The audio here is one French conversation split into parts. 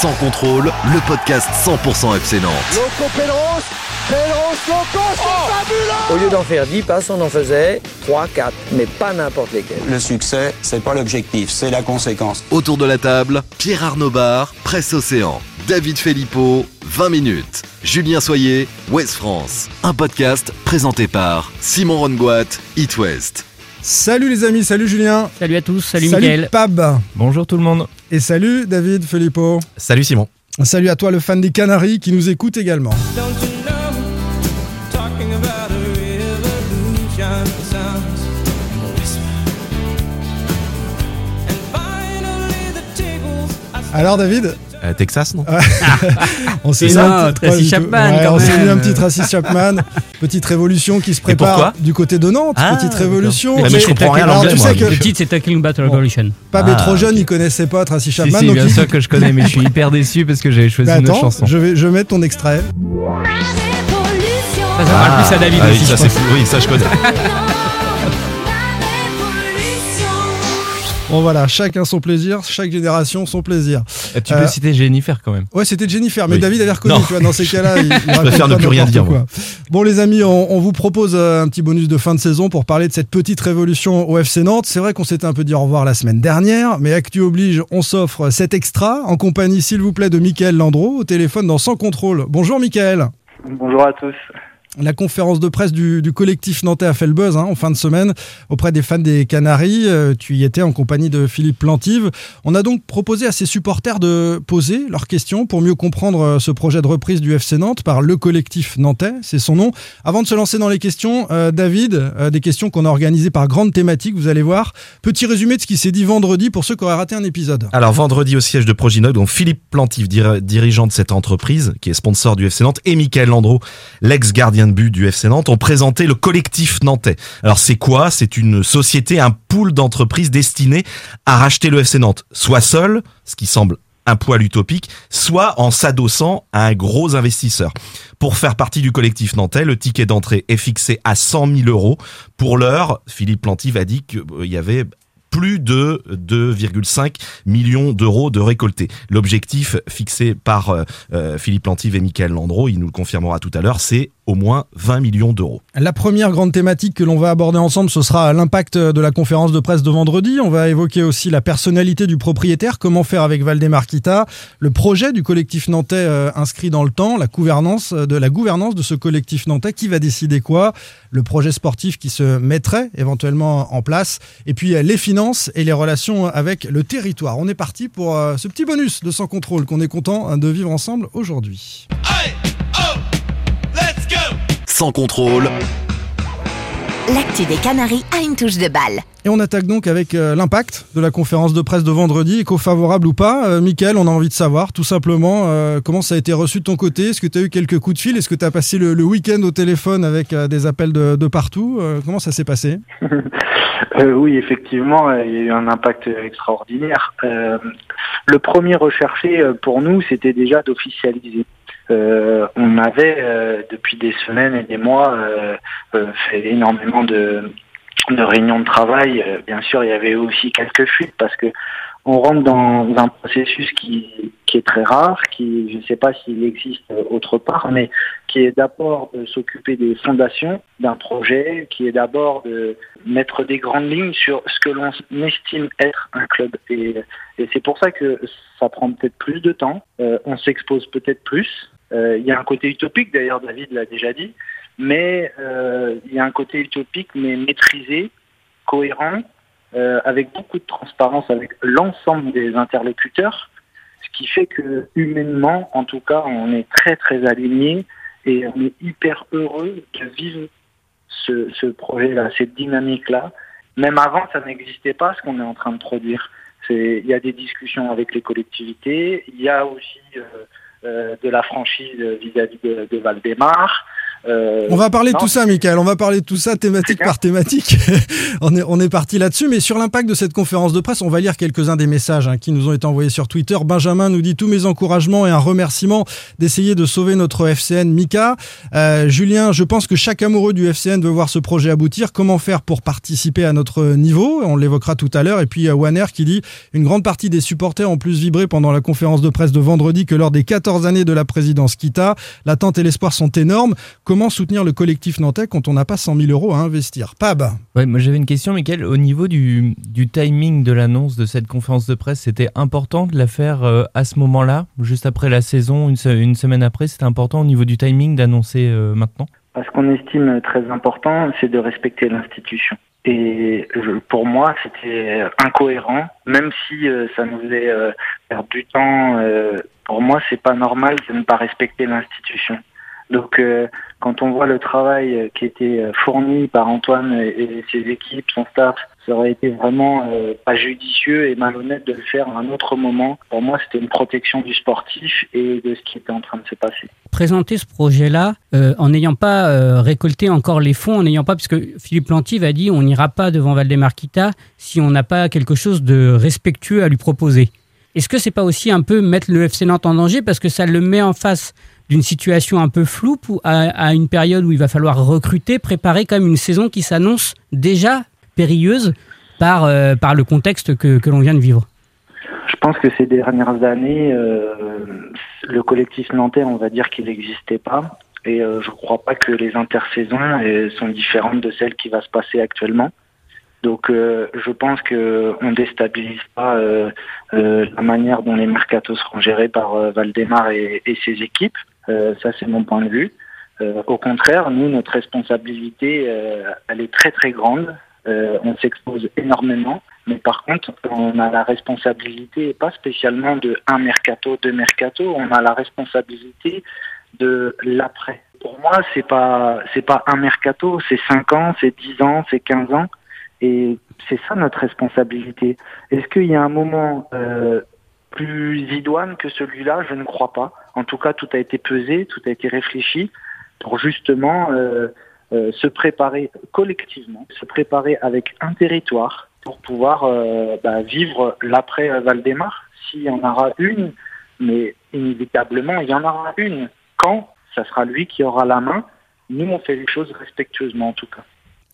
Sans contrôle, le podcast 100% FC Nantes. Loco Pedros, Pedros Loco, c'est fabuleux Au lieu d'en faire 10 passes, on en faisait 3, 4, mais pas n'importe lesquels. Le succès, c'est pas l'objectif, c'est la conséquence. Autour de la table, Pierre Arnaud Bar, Presse Océan, David Filippo, 20 minutes. Julien Soyer, West France. Un podcast présenté par Simon Rongoat, It West. Salut les amis, salut Julien. Salut à tous, salut, salut Mickaël. Pab. Bonjour tout le monde. Et salut David Filippo. Salut Simon. Salut à toi le fan des Canaries qui nous écoute également. Alors David Euh, Texas, non On s'est mis un petit- pas. Chapman, Ouais, quand on mis un petit Tracy Chapman. Petite révolution qui se prépare du côté de Nantes. Ah, petite révolution. Ah, mais je comprends rien Alors, tu sais que Le titre c'est Talking About Revolution. Pab est Ah, trop jeune, ok. il connaissait pas Tracy Si, Chapman. si, donc bien il- sûr que je connais, mais je suis hyper déçu parce que j'avais choisi Bah, une autre chanson. je vais, je vais mettre ton extrait. Ça, ça parle plus à David Ah aussi. ça. Oui, ça je connais. Bon voilà, chacun son plaisir, chaque génération son plaisir. Et tu Euh, peux citer Jennifer quand même. Ouais, c'était Jennifer, mais Oui. David avait reconnu, Non. tu vois, dans ces cas-là. il- il raconte préfère ne plus rien dire, quoi. moi. Bon, les amis, on, on vous propose euh, un petit bonus de fin de saison pour parler de cette petite révolution au FC Nantes. C'est vrai qu'on s'était un peu dit au revoir la semaine dernière, mais Actu oblige, on s'offre cet extra en compagnie, s'il vous plaît, de Michael Landreau au téléphone dans Sans Contrôle. Bonjour, Michael. Bonjour à tous. La conférence de presse du, collectif nantais a fait le buzz hein, en fin de semaine auprès des fans des Canaries. Euh, tu y étais en compagnie de Philippe Plantive. On a donc proposé à ses supporters de poser leurs questions pour mieux comprendre euh, ce projet de reprise du FC Nantes par le collectif nantais, c'est son nom. Avant de se lancer dans les questions, euh, David, des questions qu'on a organisées par grande thématique, vous allez voir. Petit résumé de ce qui s'est dit vendredi pour ceux qui auraient raté un épisode. Alors vendredi au siège de Proginoc, donc Philippe Plantif, dir- dirigeant de cette entreprise, qui est sponsor du FC Nantes, et Michael Landreau, l'ex-gardien de but du FC Nantes, ont présenté le collectif nantais. Alors c'est quoi? C'est une société, un pool d'entreprises destiné à racheter le FC Nantes, soit seul, ce qui semble un poil utopique, soit en s'adossant à un gros investisseur. Pour faire partie du collectif nantais, le ticket d'entrée est fixé à 100 000 euros. Pour l'heure, Philippe Plantif a dit qu'il y avait plus de 2,5 millions d'euros de récoltés. L'objectif fixé par euh, euh, Philippe Lantive et Michael Landreau, il nous le confirmera tout à l'heure, c'est au moins 20 millions d'euros. La première grande thématique que l'on va aborder ensemble, ce sera l'impact de la conférence de presse de vendredi. On va évoquer aussi la personnalité du propriétaire, comment faire avec Valdemar Kita, le projet du collectif nantais euh, inscrit dans le temps, la gouvernance de la gouvernance de ce collectif nantais, qui va décider quoi, le projet sportif qui se mettrait éventuellement en place, et puis euh, les finances et les relations avec le territoire. On est parti pour euh, ce petit bonus de sans contrôle qu'on est content hein, de vivre ensemble aujourd'hui. Sans contrôle, L'actu des Canaries a une touche de balle. Et on attaque donc avec euh, l'impact de la conférence de presse de vendredi, éco-favorable ou pas. Euh, Mickaël, on a envie de savoir tout simplement euh, comment ça a été reçu de ton côté? Est-ce que tu as eu quelques coups de fil? Est-ce que tu as passé le, le week-end au téléphone avec euh, des appels de, de partout? Euh, Comment ça s'est passé? Euh, oui, effectivement, euh, il y a eu un impact extraordinaire. Euh, le premier recherché euh, pour nous, c'était déjà d'officialiser. Euh, on avait euh, depuis des semaines et des mois euh, euh, fait énormément de, de réunions de travail. Euh, bien sûr, il y avait aussi quelques fuites parce que on rentre dans un processus qui, qui est très rare, qui je ne sais pas s'il existe autre part, mais qui est d'abord de s'occuper des fondations d'un projet, qui est d'abord de mettre des grandes lignes sur ce que l'on estime être un club. Et, et c'est pour ça que ça prend peut-être plus de temps, euh, on s'expose peut-être plus. Euh, Il y a un côté utopique, d'ailleurs David l'a déjà dit, mais euh, il y a un côté utopique, mais maîtrisé, cohérent, euh, avec beaucoup de transparence avec l'ensemble des interlocuteurs, ce qui fait que humainement, en tout cas, on est très très alignés et on est hyper heureux de vivre ce, projet-là, cette dynamique-là. Même avant, ça n'existait pas ce qu'on est en train de produire. Il y a des discussions avec les collectivités, il y a aussi de la franchise vis-à-vis de, de Valdemar. Euh, on va parler de tout ça, Michael. On va parler de tout ça thématique par thématique. on est, on est parti là-dessus. Mais sur l'impact de cette conférence de presse, on va lire quelques-uns des messages hein, qui nous ont été envoyés sur Twitter. Benjamin nous dit tous mes encouragements et un remerciement d'essayer de sauver notre FCN Mika. Euh, Julien, je pense que chaque amoureux du FCN veut voir ce projet aboutir. Comment faire pour participer à notre niveau? On l'évoquera tout à l'heure. Et puis Waner qui dit une grande partie des supporters ont plus vibré pendant la conférence de presse de vendredi que lors des 14 années de la présidence Kita. L'attente et l'espoir sont énormes. Comment soutenir le collectif nantais quand on n'a pas 100 000 euros à investir? Pab ouais, Moi j'avais une question, Michael. Au niveau du, du timing de l'annonce de cette conférence de presse, c'était important de la faire euh, à ce moment-là, juste après la saison, une, une semaine après C'était important au niveau du timing d'annoncer euh, maintenant? Ce qu'on estime très important, c'est de respecter l'institution. Et pour moi, c'était incohérent, même si euh, ça nous faisait perdre du temps. pour moi, c'est pas normal de ne pas respecter l'institution. Donc, euh, quand on voit le travail euh, qui était euh, fourni par Antoine et, ses équipes, son staff, ça aurait été vraiment pas judicieux et malhonnête de le faire à un autre moment. Pour moi, c'était une protection du sportif et de ce qui était en train de se passer. Présenter ce projet-là en n'ayant pas récolté encore les fonds, en n'ayant pas, puisque Philippe Lantive a dit on n'ira pas devant Valdemar Kita si on n'a pas quelque chose de respectueux à lui proposer. Est-ce que c'est pas aussi un peu mettre le FC Nantes en danger parce que ça le met en face d'une situation un peu floue à, une période où il va falloir recruter, préparer quand même une saison qui s'annonce déjà périlleuse par, euh, le contexte que, l'on vient de vivre Je pense que ces dernières années, euh, le collectif nantais, on va dire qu'il n'existait pas. Et euh, je ne crois pas que les intersaisons sont différentes de celles qui va se passer actuellement. Donc je pense que on déstabilise pas la manière dont les mercatos seront gérés par Valdemar et, ses équipes. Euh, ça, c'est mon point de vue. Euh, au contraire, nous, notre responsabilité, euh, elle est très très grande. on s'expose énormément, mais par contre, on a la responsabilité, pas spécialement de un mercato, deux mercato, on a la responsabilité de l'après. Pour moi, c'est pas c'est pas un mercato, c'est 5 ans, c'est 10 ans, c'est 15 ans, et c'est ça notre responsabilité. Est-ce qu'il y a un moment euh, plus idoine que celui-là, je ne crois pas. En tout cas, tout a été pesé, tout a été réfléchi pour justement euh, euh, se préparer collectivement, se préparer avec un territoire pour pouvoir euh, bah, vivre l'après Valdemar. S'il y en aura une, mais inévitablement, il y en aura une. Quand? Ça sera lui qui aura la main. Nous, on fait les choses respectueusement en tout cas.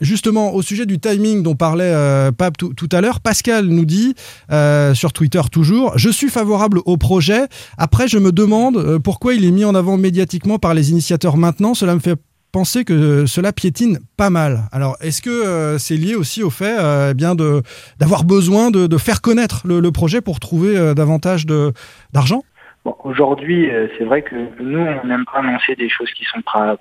Justement, au sujet du timing dont parlait euh, Pape tout, à l'heure, Pascal nous dit, euh, sur Twitter toujours, je suis favorable au projet. Après, je me demande euh, pourquoi il est mis en avant médiatiquement par les initiateurs maintenant. Cela me fait penser que cela piétine pas mal. Alors, est-ce que c'est lié aussi au fait eh bien d'avoir besoin de, faire connaître le, projet pour trouver davantage d'argent? Aujourd'hui, c'est vrai que nous, on n'aime pas annoncer des choses qui sont pas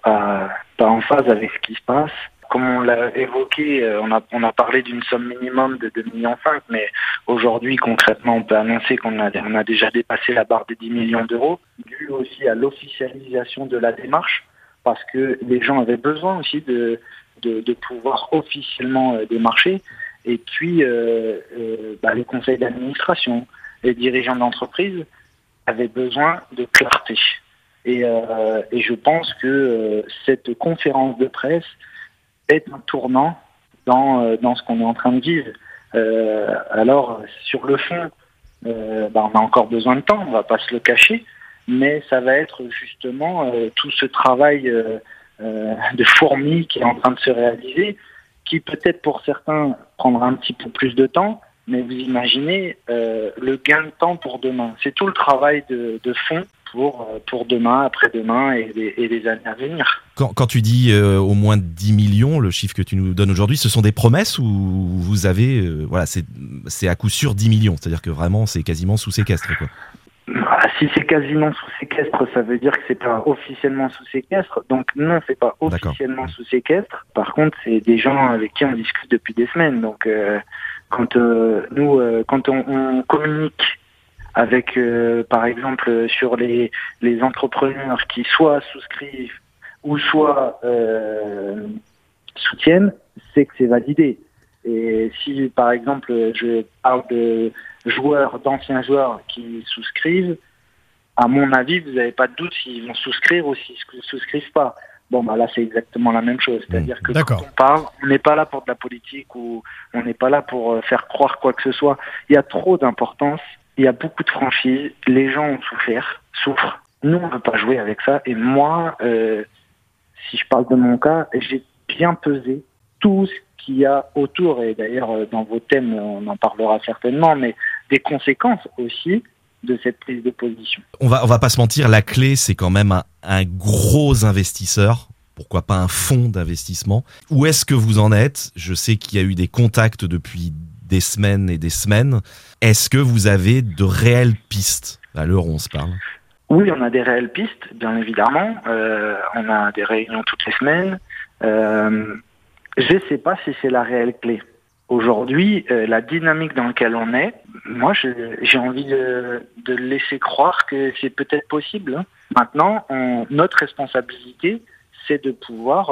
en phase avec ce qui se passe comme on l'a évoqué, euh, on a, parlé d'une somme minimum de 2,5 millions, mais aujourd'hui, concrètement, on peut annoncer qu'on a, déjà dépassé la barre des 10 millions d'euros, dû aussi à l'officialisation de la démarche, parce que les gens avaient besoin aussi de, pouvoir officiellement euh, démarcher. Et puis, euh, bah, les conseils d'administration, les dirigeants d'entreprise avaient besoin de clarté. Et je pense que cette conférence de presse est un tournant dans, euh, dans ce qu'on est en train de vivre. Euh, alors, sur le fond, euh, bah, on a encore besoin de temps, on va pas se le cacher, mais ça va être justement tout ce travail de fourmi qui est en train de se réaliser, qui peut-être pour certains prendra un petit peu plus de temps, mais vous imaginez le gain de temps pour demain. C'est tout le travail de fond pour, euh, pour demain, après-demain et, les années à venir. Quand, quand tu dis euh, au moins 10 millions, le chiffre que tu nous donnes aujourd'hui, ce sont des promesses ou vous avez, euh, voilà, c'est à coup sûr 10 millions, c'est-à-dire que vraiment c'est quasiment sous séquestre quoi. Ah, si c'est quasiment sous séquestre, ça veut dire que c'est pas officiellement sous séquestre. Donc non, c'est pas officiellement sous séquestre. Par contre, c'est des gens avec qui on discute depuis des semaines. Donc quand nous, quand on, on communique avec, euh, par exemple, sur les, les entrepreneurs qui soit souscrivent ou soit euh, soutiennent, c'est que c'est validé. Et si, par exemple, je parle de joueurs, d'anciens joueurs qui souscrivent, à mon avis, vous n'avez pas de doute s'ils vont souscrire ou s'ils ne souscrivent pas. Bon, bah là, c'est exactement la même chose. C'est-à-dire que quand on parle, on n'est pas là pour de la politique ou on n'est pas là pour euh, faire croire quoi que ce soit. Il y a trop d'importance, il y a beaucoup de franchise, les gens ont souffert, souffrent. Nous, on ne veut pas jouer avec ça. Et moi, euh, si je parle de mon cas, j'ai bien pesé tout ce qu'il y a autour. Et d'ailleurs, euh, dans vos thèmes, on en parlera certainement, mais des conséquences aussi de cette prise de position. On va, on va pas se mentir, la clé, c'est quand même un, un gros investisseur. Pourquoi pas un fonds d'investissement? Où est-ce que vous en êtes? Je sais qu'il y a eu des contacts depuis des semaines et des semaines. Est-ce que vous avez de réelles pistes? L'heure où on se parle Oui, on a des réelles pistes, bien évidemment. Euh, on a des réunions toutes les semaines. Euh, je ne sais pas si c'est la réelle clé. Aujourd'hui, euh, la dynamique dans laquelle on est, moi, j'ai envie de, laisser croire que c'est peut-être possible. Hein. Maintenant, notre responsabilité, c'est de pouvoir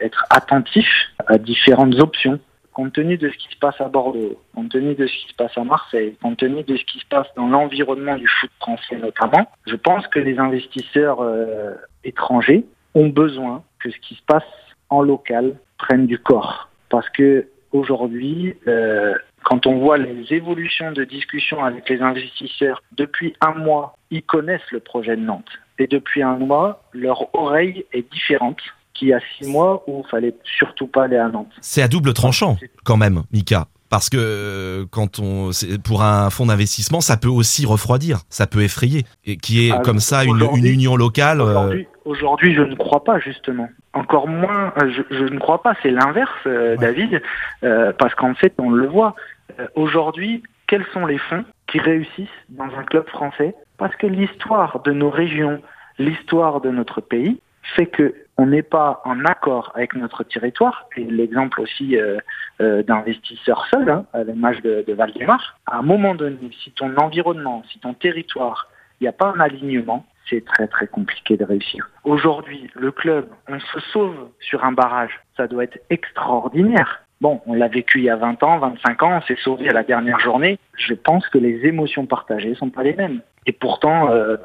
être attentif à différentes options. Compte tenu de ce qui se passe à Bordeaux, compte tenu de ce qui se passe à Marseille, compte tenu de ce qui se passe dans l'environnement du foot français notamment, je pense que les investisseurs euh, étrangers ont besoin que ce qui se passe en local prenne du corps. Parce que aujourd'hui, euh, quand on voit les évolutions de discussion avec les investisseurs, depuis un mois, ils connaissent le projet de Nantes. Et depuis un mois, leur oreille est différente qu'il y a six mois où il fallait surtout pas aller à Nantes. C'est à double tranchant quand même, Mika. Parce que euh, quand on, pour un fonds d'investissement, ça peut aussi refroidir, ça peut effrayer, et qui est Ah, comme ça une, une union locale. euh, Aujourd'hui, je ne crois pas justement. Encore moins, euh, je, je ne crois pas. C'est l'inverse, euh, David, euh, parce qu'en fait, on le voit. Euh, aujourd'hui, quels sont les fonds qui réussissent dans un club français? Parce que l'histoire de nos régions, l'histoire de notre pays, fait que on n'est pas en accord avec notre territoire. Et l'exemple aussi euh, euh, d'investisseurs seuls, hein, à l'image de, de Valdemar. À un moment donné, si ton environnement, si ton territoire, il n'y a pas un alignement, c'est très très compliqué de réussir. Aujourd'hui, le club, on se sauve sur un barrage, ça doit être extraordinaire. Bon, on l'a vécu il y a 20 ans, 25 ans, on s'est sauvé à la dernière journée. Je pense que les émotions partagées sont pas les mêmes. Et pourtant, euh,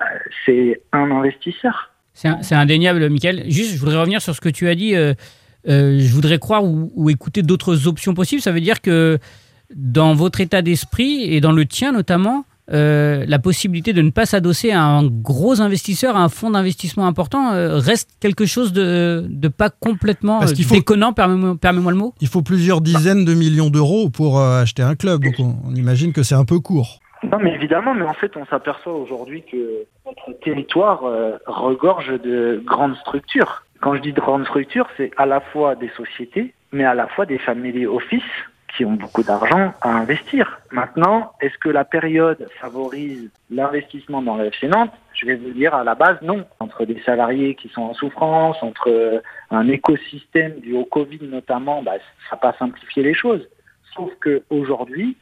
c'est un investisseur. C'est indéniable, Michael. Juste, je voudrais revenir sur ce que tu as dit. euh, euh, je voudrais croire ou, ou écouter d'autres options possibles. Ça veut dire que dans votre état d'esprit et dans le tien notamment, euh, la possibilité de ne pas s'adosser à un gros investisseur, à un fonds d'investissement important, euh, reste quelque chose de, de pas complètement Parce faut- déconnant, permets-moi le mot? Il faut plusieurs dizaines de millions d'euros pour euh, acheter un club, donc on, on imagine que c'est un peu court. Non, mais évidemment, mais en fait, on s'aperçoit aujourd'hui que notre territoire euh, regorge de grandes structures. Quand je dis de grandes structures, c'est à la fois des sociétés, mais à la fois des family office qui ont beaucoup d'argent à investir. Maintenant, est-ce que la période favorise l'investissement dans FC Nantes? Je vais vous dire à la base non. Entre des salariés qui sont en souffrance, entre un écosystème dû au Covid notamment, bah, ça n'a pas simplifié les choses. Sauf que aujourd'hui,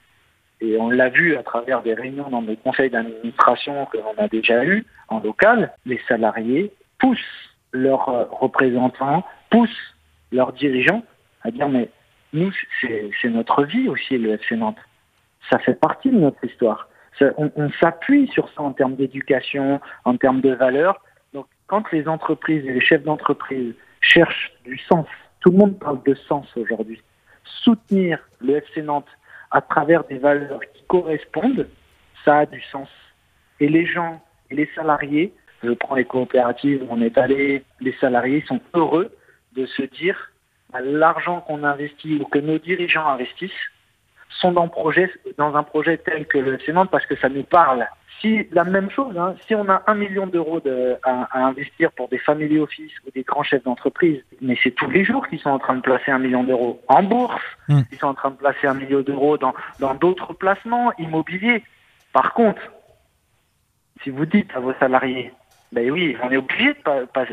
et on l'a vu à travers des réunions dans des conseils d'administration que l'on a déjà eu en local, les salariés poussent leurs euh, représentants, poussent leurs dirigeants à dire mais nous c'est notre vie aussi le FC Nantes. Ça fait partie de notre histoire. On on s'appuie sur ça en termes d'éducation, en termes de valeurs. Donc quand les entreprises et les chefs d'entreprise cherchent du sens, tout le monde parle de sens aujourd'hui. Soutenir le FC Nantes à travers des valeurs qui correspondent, ça a du sens. Et les gens et les salariés, je prends les coopératives on est allé, les salariés sont heureux de se dire l'argent qu'on investit ou que nos dirigeants investissent sont dans, projet, dans un projet tel que le FC Nantes parce que ça nous parle. Si la même chose, hein, si on a un million d'euros de- à, à investir pour des family office ou des grands chefs d'entreprise, mais c'est tous les jours qu'ils sont en train de placer un million d'euros en bourse, Mm. ils sont en train de placer un million d'euros dans dans d'autres placements immobiliers. Par contre, si vous dites à vos salariés, ben oui, on est obligé de pa- pa-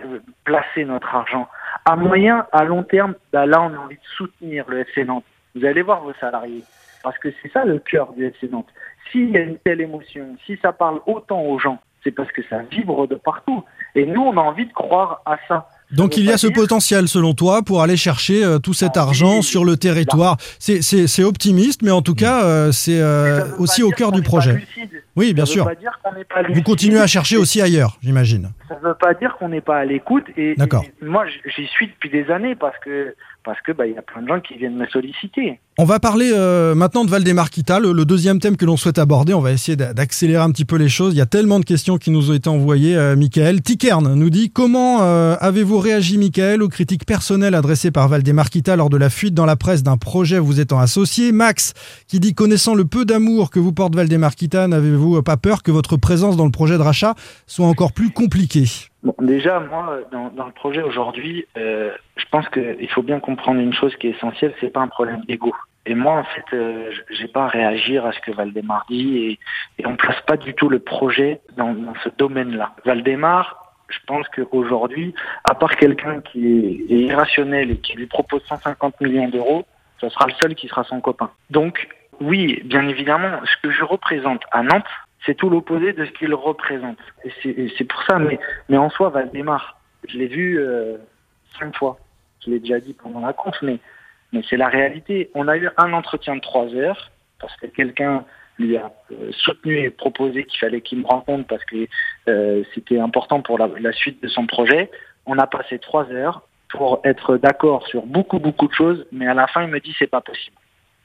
placer notre argent à moyen, à long terme, ben là on a envie de soutenir le FC Nantes. Vous allez voir vos salariés, parce que c'est ça le cœur du FC Nantes. S'il y a une telle émotion, si ça parle autant aux gens, c'est parce que ça vibre de partout. Et nous, on a envie de croire à ça. Donc il y a ce potentiel selon toi pour aller chercher euh, tout cet Ah, argent oui, sur le territoire. C'est- C'est optimiste, mais en tout cas euh, c'est euh, aussi au cœur du projet. Oui, bien Ça veut sûr. pas dire qu'on n'est pas Vous continuez à chercher aussi ailleurs, j'imagine. Ça veut pas dire qu'on n'est pas à l'écoute. Et, moi, j'y suis depuis des années parce que parce que bah il y a plein de gens qui viennent me solliciter. On va parler euh, maintenant de Valdemarquita, le, le deuxième thème que l'on souhaite aborder. On va essayer d'a- d'accélérer un petit peu les choses. Il y a tellement de questions qui nous ont été envoyées. Euh, Michael Tikern nous dit comment euh, avez-vous réagi, Michael, aux critiques personnelles adressées par Valdemarquita lors de la fuite dans la presse d'un projet vous étant associé? Max qui dit connaissant le peu d'amour que vous porte Valdemarquita, n'avez-vous pas peur que votre présence dans le projet de rachat soit encore plus compliquée? Bon, déjà, moi, dans, le projet aujourd'hui, euh, je pense qu'il faut bien comprendre une chose qui est essentielle, c'est pas un problème d'ego. Et moi, en fait, euh, j'ai pas à réagir à ce que Valdemar dit et, et on place pas du tout le projet dans, dans ce domaine-là. Valdemar, je pense qu'aujourd'hui, à part quelqu'un qui est, irrationnel et qui lui propose 150 millions d'euros, ce sera le seul qui sera son copain. Donc, oui, bien évidemment, ce que je représente à Nantes, c'est tout l'opposé de ce qu'il représente. Et c'est- et c'est pour ça, mais, mais en soi, Valdemar, je l'ai vu euh, cinq fois. Je l'ai déjà dit pendant la conf, mais, mais c'est la réalité. On a eu un entretien de trois heures, parce que quelqu'un lui a euh, soutenu et proposé qu'il fallait qu'il me rencontre parce que euh, c'était important pour la, la suite de son projet. On a passé trois heures pour être d'accord sur beaucoup, beaucoup de choses, mais à la fin, il me dit c'est pas possible.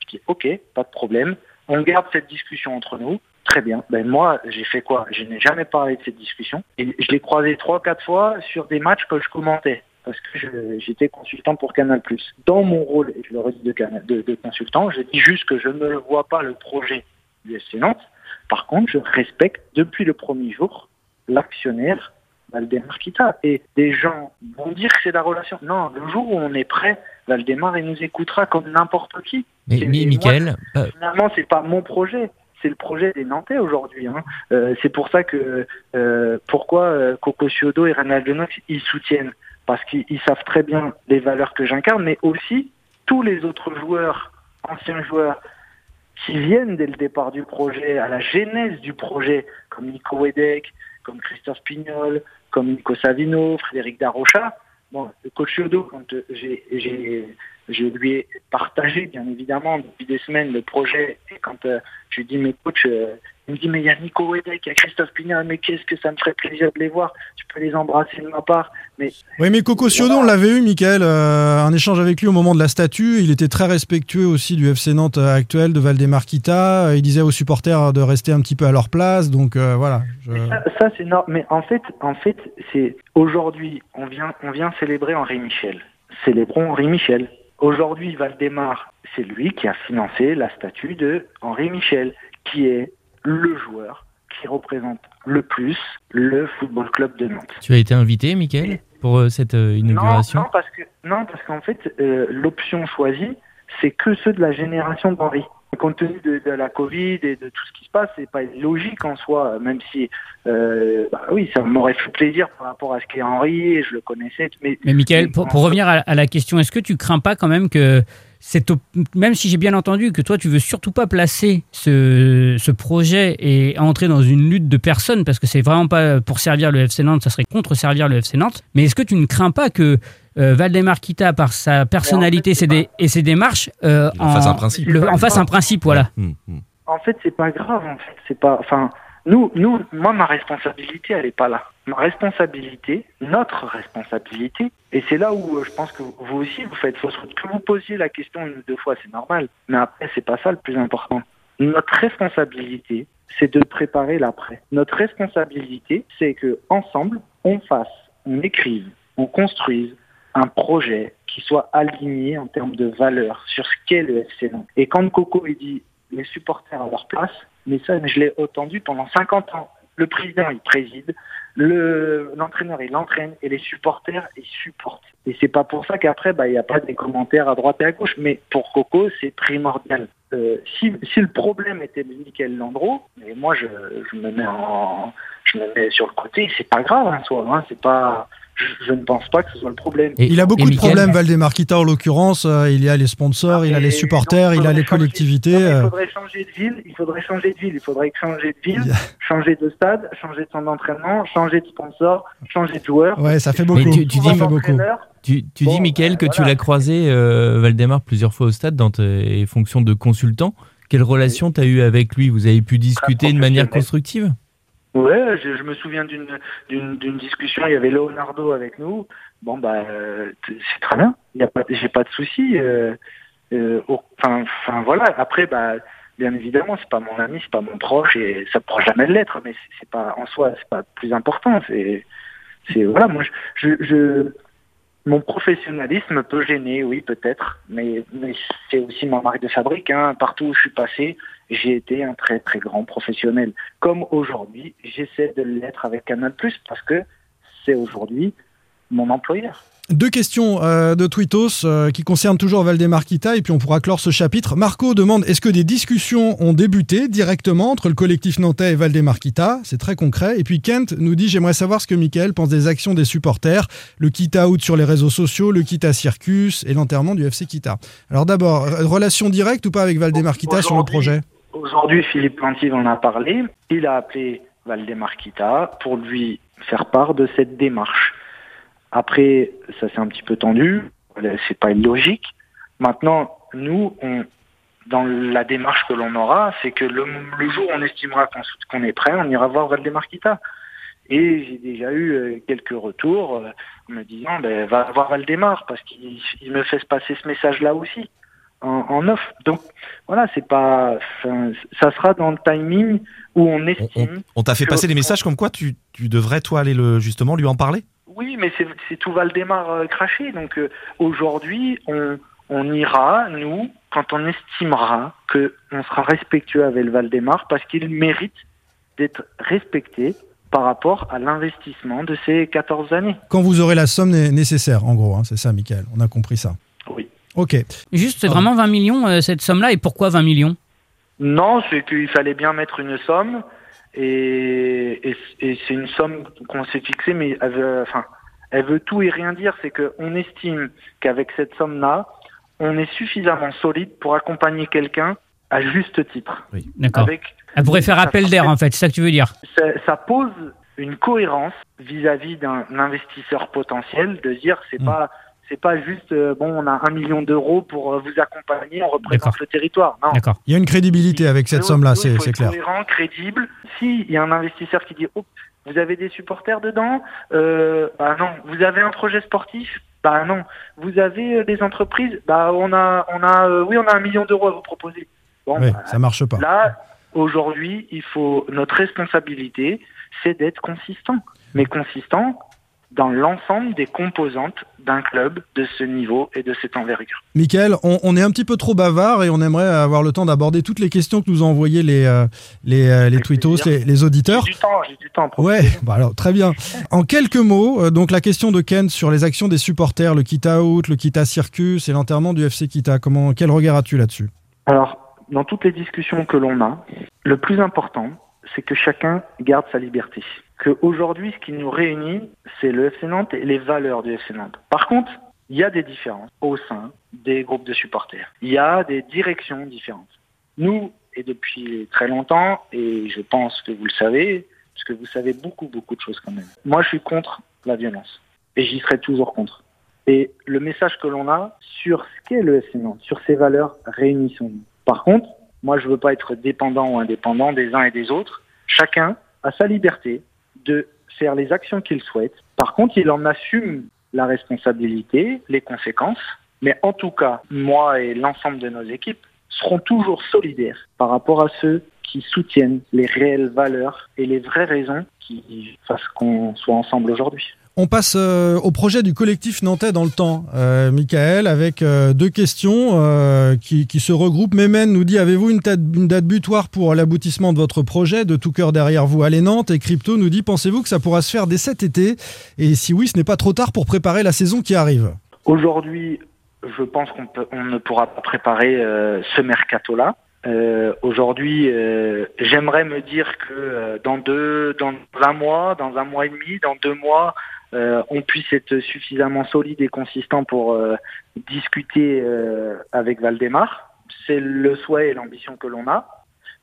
Je dis ok, pas de problème. On garde cette discussion entre nous. Très bien. Ben moi, j'ai fait quoi? Je n'ai jamais parlé de cette discussion. Et je l'ai croisé trois, quatre fois sur des matchs que je commentais. Parce que j'étais consultant pour Canal+. Dans mon rôle, et je le redis de, de, de consultant, je dis juste que je ne vois pas le projet du FC Nantes. Par contre, je respecte depuis le premier jour l'actionnaire Valdemar Kita. Et des gens vont dire que c'est la relation. Non, le jour où on est prêt, Valdemar, il nous écoutera comme n'importe qui. Mais, Et Mi- moi, Michael, euh, finalement, c'est pas mon projet, c'est le projet des Nantais aujourd'hui. hein. Euh, c'est pour ça que euh, pourquoi euh, Coco Ciodo et Ronald Knox ils soutiennent parce qu'ils ils savent très bien les valeurs que j'incarne, mais aussi tous les autres joueurs, anciens joueurs qui viennent dès le départ du projet, à la genèse du projet, comme Nico Wedek, comme Christophe Pignol, comme Nico Savino, Frédéric Darocha. Bon, le coach Ciodo, quand j'ai, je lui ai partagé, bien évidemment, depuis des semaines le projet, et quand euh, je lui dis, mais coach, euh, il me dit, mais il y a Nico Wedek, il y a Christophe Pignol, mais qu'est-ce que ça me ferait plaisir de les voir, tu peux les embrasser de ma part, mais Oui, mais Coco Ciodo, on l'avait eu, Michael, euh, un échange avec lui au moment de la statue. Il était très respectueux aussi du FC Nantes euh, actuel, de Valdemarquita. Il disait aux supporters de rester un petit peu à leur place. Donc euh, voilà. je- Ça, ça, c'est normal. Mais en fait, en fait, c'est aujourd'hui, on vient, on vient célébrer Henri Michel. Célébrons Henri Michel. Aujourd'hui, Valdemar, c'est lui qui a financé la statue de Henri Michel, qui est le joueur qui représente le plus le football club de Nantes. tu as été invité, Michael, pour euh, cette euh, inauguration Non, non, parce que non, parce qu'en fait, euh, l'option choisie, c'est que ceux de la génération d'Henri. Compte tenu de, de la Covid et de tout ce qui se passe, c'est pas logique en soi, même si, euh, bah oui, ça m'aurait fait plaisir par rapport à ce qu'est Henri, et je le connaissais. Mais, Mais Michael, pour, pour revenir à, à la question, est-ce que tu crains pas quand même que cette même si j'ai bien entendu que toi tu veux surtout pas placer ce, ce projet et entrer dans une lutte de personnes parce que c'est vraiment pas pour servir le FC Nantes, ça serait contre servir le FC Nantes. Mais est-ce que tu ne crains pas que euh, Valdemar Kita, par sa personnalité ses dé- et ses démarches, euh, Il en fasse un principe. le- en fasse un principe, voilà. Hum, hum. En fait, c'est pas grave. En fait, c'est pas. Enfin, nous, nous, moi, ma responsabilité, elle est pas là. Responsabilité, notre responsabilité, et c'est là où euh, je pense que vous aussi, vous faites fausse route. Que vous posiez la question une ou deux fois, c'est normal. Mais après, c'est pas ça le plus important. Notre responsabilité, c'est de préparer l'après. Notre responsabilité, c'est que ensemble, on fasse, on écrive, on construise un projet qui soit aligné en termes de valeurs sur ce qu'est le FC. Et quand Coco il dit les supporters à leur place, mais ça, je l'ai entendu pendant 50 ans. Le président, il préside, le l'entraîneur, il entraîne, et les supporters, ils supportent. Et c'est pas pour ça qu'après, bah, il n'y a pas des commentaires à droite et à gauche. Mais pour Coco, c'est primordial. Euh, si, si le problème était de Michael Landreau, et moi, je, je me mets en, je me mets sur le côté, c'est pas grave en soi. Hein, c'est pas, je, je ne pense pas que ce soit le problème. il a beaucoup de problèmes, Valdemar Kita en l'occurrence. Euh, il y a les sponsors, il a les supporters, il, a les collectivités. Non, euh. il faudrait changer de ville. Il faudrait changer de ville. Il faudrait changer de ville, changer de stade, changer de centre d'entraînement, changer de sponsor, changer de joueur. Ouais, ça fait beaucoup. Mais tu, tu dis, beaucoup. Tu, tu Bon, dis, Mickaël, bah, que tu l'as croisé, euh, Valdemar, plusieurs fois au stade dans tes fonctions de consultant. Quelle relation tu as eu avec lui? Vous avez pu discuter de manière constructive? Ouais, je, me souviens d'une d'une d'une discussion. Il y avait Leonardo avec nous. Bon bah c'est très bien. Y a pas, j'ai pas de souci. Euh, euh, Enfin, voilà. Après bah bien évidemment c'est pas mon ami, c'est pas mon proche et ça pourra jamais l'être. Mais c'est- pas en soi, c'est pas plus important. C'est c'est voilà. Moi je, je mon professionnalisme peut gêner, oui peut-être, mais, mais c'est aussi ma marque de fabrique. Hein. Partout où je suis passé, j'ai été un très très grand professionnel. Comme aujourd'hui, j'essaie de l'être avec Canal+, parce que c'est aujourd'hui mon employeur. Deux questions euh, de Twitos euh, qui concernent toujours Valdemar Kita et puis on pourra clore ce chapitre. Marco demande est-ce que des discussions ont débuté directement entre le collectif nantais et Valdemar Kita? C'est très concret. Et puis Kent nous dit j'aimerais savoir ce que Michael pense des actions des supporters, le Kita out sur les réseaux sociaux, le Kita circus et l'enterrement du FC Kita. Alors d'abord, euh, relation directe ou pas avec Valdemar Kita sur le projet? Aujourd'hui, Philippe Plantive en a parlé. Il a appelé Valdemar Kita pour lui faire part de cette démarche. Après, ça s'est un petit peu tendu. C'est pas illogique. Maintenant, nous, on, dans la démarche que l'on aura, c'est que le, le jour où on estimera qu'on est prêt, on ira voir Valdemar Kita. Et j'ai déjà eu euh, quelques retours euh, me disant, ben, va voir Valdemar parce qu'il il me fait passer ce message-là aussi en, en off. Donc voilà, c'est pas, ça sera dans le timing où on estime. On t'a fait passer des messages comme quoi tu, tu devrais, toi, aller le, justement lui en parler? Oui, mais c'est tout Valdemar euh, craché. Donc euh, aujourd'hui, on, on ira, nous, quand on estimera que on sera respectueux avec le Valdemar parce qu'il mérite d'être respecté par rapport à l'investissement de ces 14 années. Quand vous aurez la somme né- nécessaire, en gros, hein, c'est ça, Michael. On a compris ça. Oui. Ok. Juste, c'est vraiment 20 millions euh, cette somme-là et pourquoi 20 millions? Non, c'est qu'il fallait bien mettre une somme et, et, et c'est une somme qu'on s'est fixée, mais elle veut, enfin, elle veut tout et rien dire. C'est qu'on estime qu'avec cette somme-là, on est suffisamment solide pour accompagner quelqu'un à juste titre. D'accord. Avec, Elle pourrait faire appel d'air, en fait, c'est ça que tu veux dire ça, ça pose une cohérence vis-à-vis d'un investisseur potentiel de dire c'est pas c'est pas juste euh, bon on a un million d'euros pour euh, vous accompagner, on représente le territoire. Non. Il y a une crédibilité avec cette somme-là, c'est c'est clair. cohérent, crédible. S'il y a un investisseur qui dit, oh, vous avez des supporters dedans, euh, bah non. Vous avez un projet sportif, bah non. Vous avez euh, des entreprises, bah on a, on a, euh, oui, on a un million d'euros à vous proposer. Bon, Oui, bah, ça marche pas. Là, aujourd'hui, il faut notre responsabilité, c'est d'être consistant, mais consistant dans l'ensemble des composantes d'un club de ce niveau et de cette envergure. Michael, on, on est un petit peu trop bavard et on aimerait avoir le temps d'aborder toutes les questions que nous ont envoyées les, euh, les, euh, les tweetos, les, les auditeurs. J'ai du temps, j'ai du temps. Ouais, bah alors très bien. En quelques mots, euh, donc la question de Ken sur les actions des supporters, le Kita Out, le Kita Circus et l'enterrement du FC Kita. Comment, quel regard as-tu là-dessus? Alors, dans toutes les discussions que l'on a, le plus important, c'est que chacun garde sa liberté. Que aujourd'hui, ce qui nous réunit, c'est le FC Nantes et les valeurs du FC Nantes. Par contre, il y a des différences au sein des groupes de supporters. Il y a des directions différentes. Nous, et depuis très longtemps, et je pense que vous le savez, parce que vous savez beaucoup, beaucoup de choses quand même. Moi, je suis contre la violence. Et j'y serai toujours contre. Et le message que l'on a sur ce qu'est le FC Nantes, sur ses valeurs, réunissons-nous. Par contre, moi, je veux pas être dépendant ou indépendant des uns et des autres. Chacun a sa liberté de faire les actions qu'il souhaite. Par contre, il en assume la responsabilité, les conséquences. Mais en tout cas, moi et l'ensemble de nos équipes seront toujours solidaires par rapport à ceux qui soutiennent les réelles valeurs et les vraies raisons qui fassent qu'on soit ensemble aujourd'hui. On passe euh, au projet du collectif nantais dans le temps, euh, Michael, avec euh, deux questions qui, se regroupent. Mémène nous dit Avez-vous une, date- butoir pour l'aboutissement de votre projet De tout cœur derrière vous, allez Nantes. Et Crypto nous dit Pensez-vous que ça pourra se faire dès cet été? Et si oui, ce n'est pas trop tard pour préparer la saison qui arrive Aujourd'hui, je pense qu'on ne pourra pas préparer ce mercato-là. Aujourd'hui, j'aimerais me dire que dans deux, dans un mois, dans un mois et demi, dans deux mois, euh, on puisse être suffisamment solide et consistant pour euh, discuter euh, avec Valdemar. C'est le souhait et l'ambition que l'on a.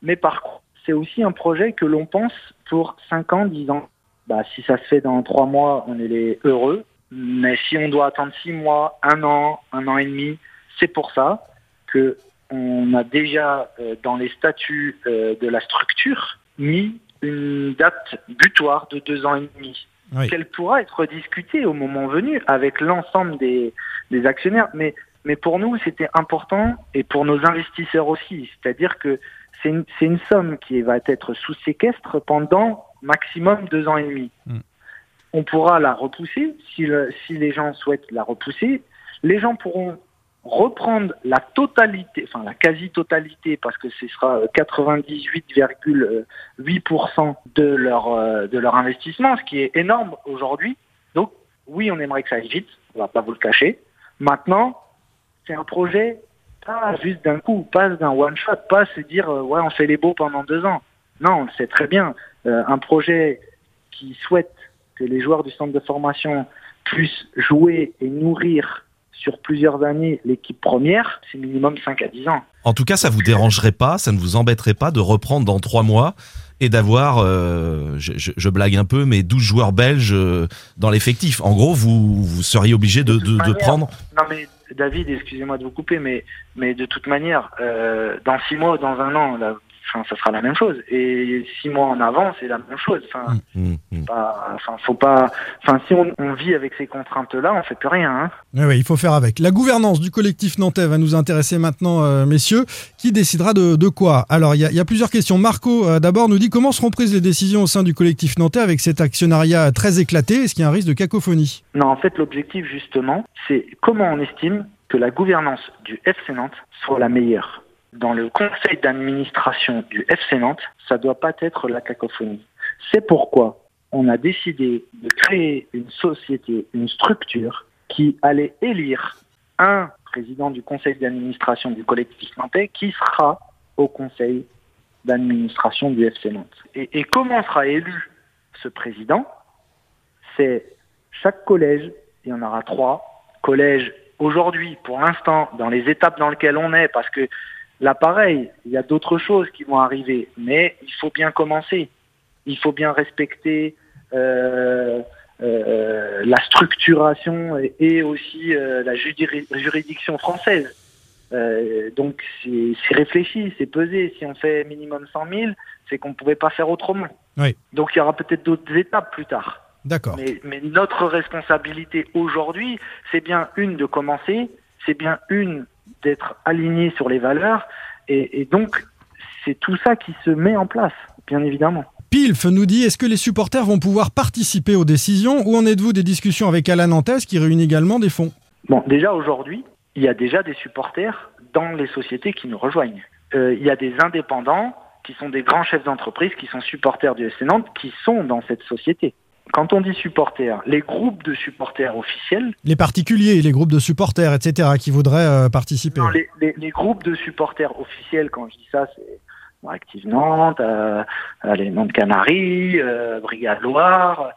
Mais par contre, c'est aussi un projet que l'on pense pour 5 ans, 10 ans. Bah, si ça se fait dans 3 mois, on est heureux. Mais si on doit attendre 6 mois, 1 an, 1 an et demi, c'est pour ça que on a déjà dans les statuts de la structure mis une date butoir de 2 ans et demi Oui. qu'elle pourra être discutée au moment venu avec l'ensemble des, des actionnaires. Mais, mais pour nous, c'était important et pour nos investisseurs aussi. C'est-à-dire que c'est une, c'est une somme qui va être sous séquestre pendant maximum deux ans et demi. Mm. On pourra la repousser si, le- si les gens souhaitent la repousser. Les gens pourront reprendre la totalité, enfin la quasi-totalité, parce que ce sera euh, 98,8% de leur, euh, de leur investissement, ce qui est énorme aujourd'hui. Donc oui, on aimerait que ça aille vite, on va pas vous le cacher. Maintenant, c'est un projet pas juste d'un coup, pas d'un one shot, pas se dire euh, ouais on fait les beaux pendant deux ans. Non, on le sait très bien. Euh, un projet qui souhaite que les joueurs du centre de formation puissent jouer et nourrir sur plusieurs années l'équipe première, c'est minimum 5 à 10 ans. En tout cas, ça vous dérangerait pas, ça ne vous embêterait pas de reprendre dans trois mois et d'avoir, euh, je, je- je blague un peu, mais 12 joueurs belges euh, dans l'effectif. En gros, vous, vous seriez obligé de, de, de manière, prendre. Non mais David, excusez-moi de vous couper, mais mais de toute manière, euh, dans six mois, dans un an, là, enfin, ça sera la même chose. Et six mois en avant, c'est la même chose. Enfin, hum. pas- enfin, faut pas. Enfin, si on, on vit avec ces contraintes-là, on fait plus rien. Hein. Oui, oui, il faut faire avec. La gouvernance du collectif nantais va nous intéresser maintenant, euh, messieurs. Qui décidera de, de quoi? Alors, il y, a- il y a plusieurs questions. Marco, euh, d'abord, nous dit comment seront prises les décisions au sein du collectif nantais avec cet actionnariat très éclaté? Est-ce qu'il y a un risque de cacophonie? Non, en fait, l'objectif justement, c'est comment on estime que la gouvernance du FC Nantes soit la meilleure. Dans le conseil d'administration du FC Nantes, ça doit pas être la cacophonie. C'est pourquoi on a décidé de créer une société, une structure qui allait élire un président du conseil d'administration du collectif nantais qui sera au conseil d'administration du FC Nantes. Et, et comment sera élu ce président? C'est chaque collège, il y en aura trois collèges aujourd'hui, pour l'instant, dans les étapes dans lesquelles on est, parce que là, pareil, il y a d'autres choses qui vont arriver, mais il faut bien commencer. Il faut bien respecter euh, euh, la structuration et, et aussi euh, la juridiction française. Euh, donc c'est c'est réfléchi, c'est pesé. Si on fait minimum 100 000, c'est qu'on ne pouvait pas faire autrement. Oui. Donc il y aura peut-être d'autres étapes plus tard. D'accord. Mais, mais notre responsabilité aujourd'hui, c'est bien une de commencer, c'est bien une d'être aligné sur les valeurs, et, et donc c'est tout ça qui se met en place, bien évidemment. Pilf nous dit est-ce que les supporters vont pouvoir participer aux décisions Où en êtes-vous des discussions avec Alain Nantes qui réunit également des fonds? Bon, déjà aujourd'hui, il y a déjà des supporters dans les sociétés qui nous rejoignent. Euh, il y a des indépendants qui sont des grands chefs d'entreprise, qui sont supporters du FC Nantes, qui sont dans cette société. Quand on dit supporters, les groupes de supporters officiels, Les particuliers, les groupes de supporters, etc., qui voudraient euh, participer. Non, les, les- les groupes de supporters officiels, quand je dis ça, c'est Active Nantes, euh, euh, les Nantes Canaries, euh, Brigade Loire,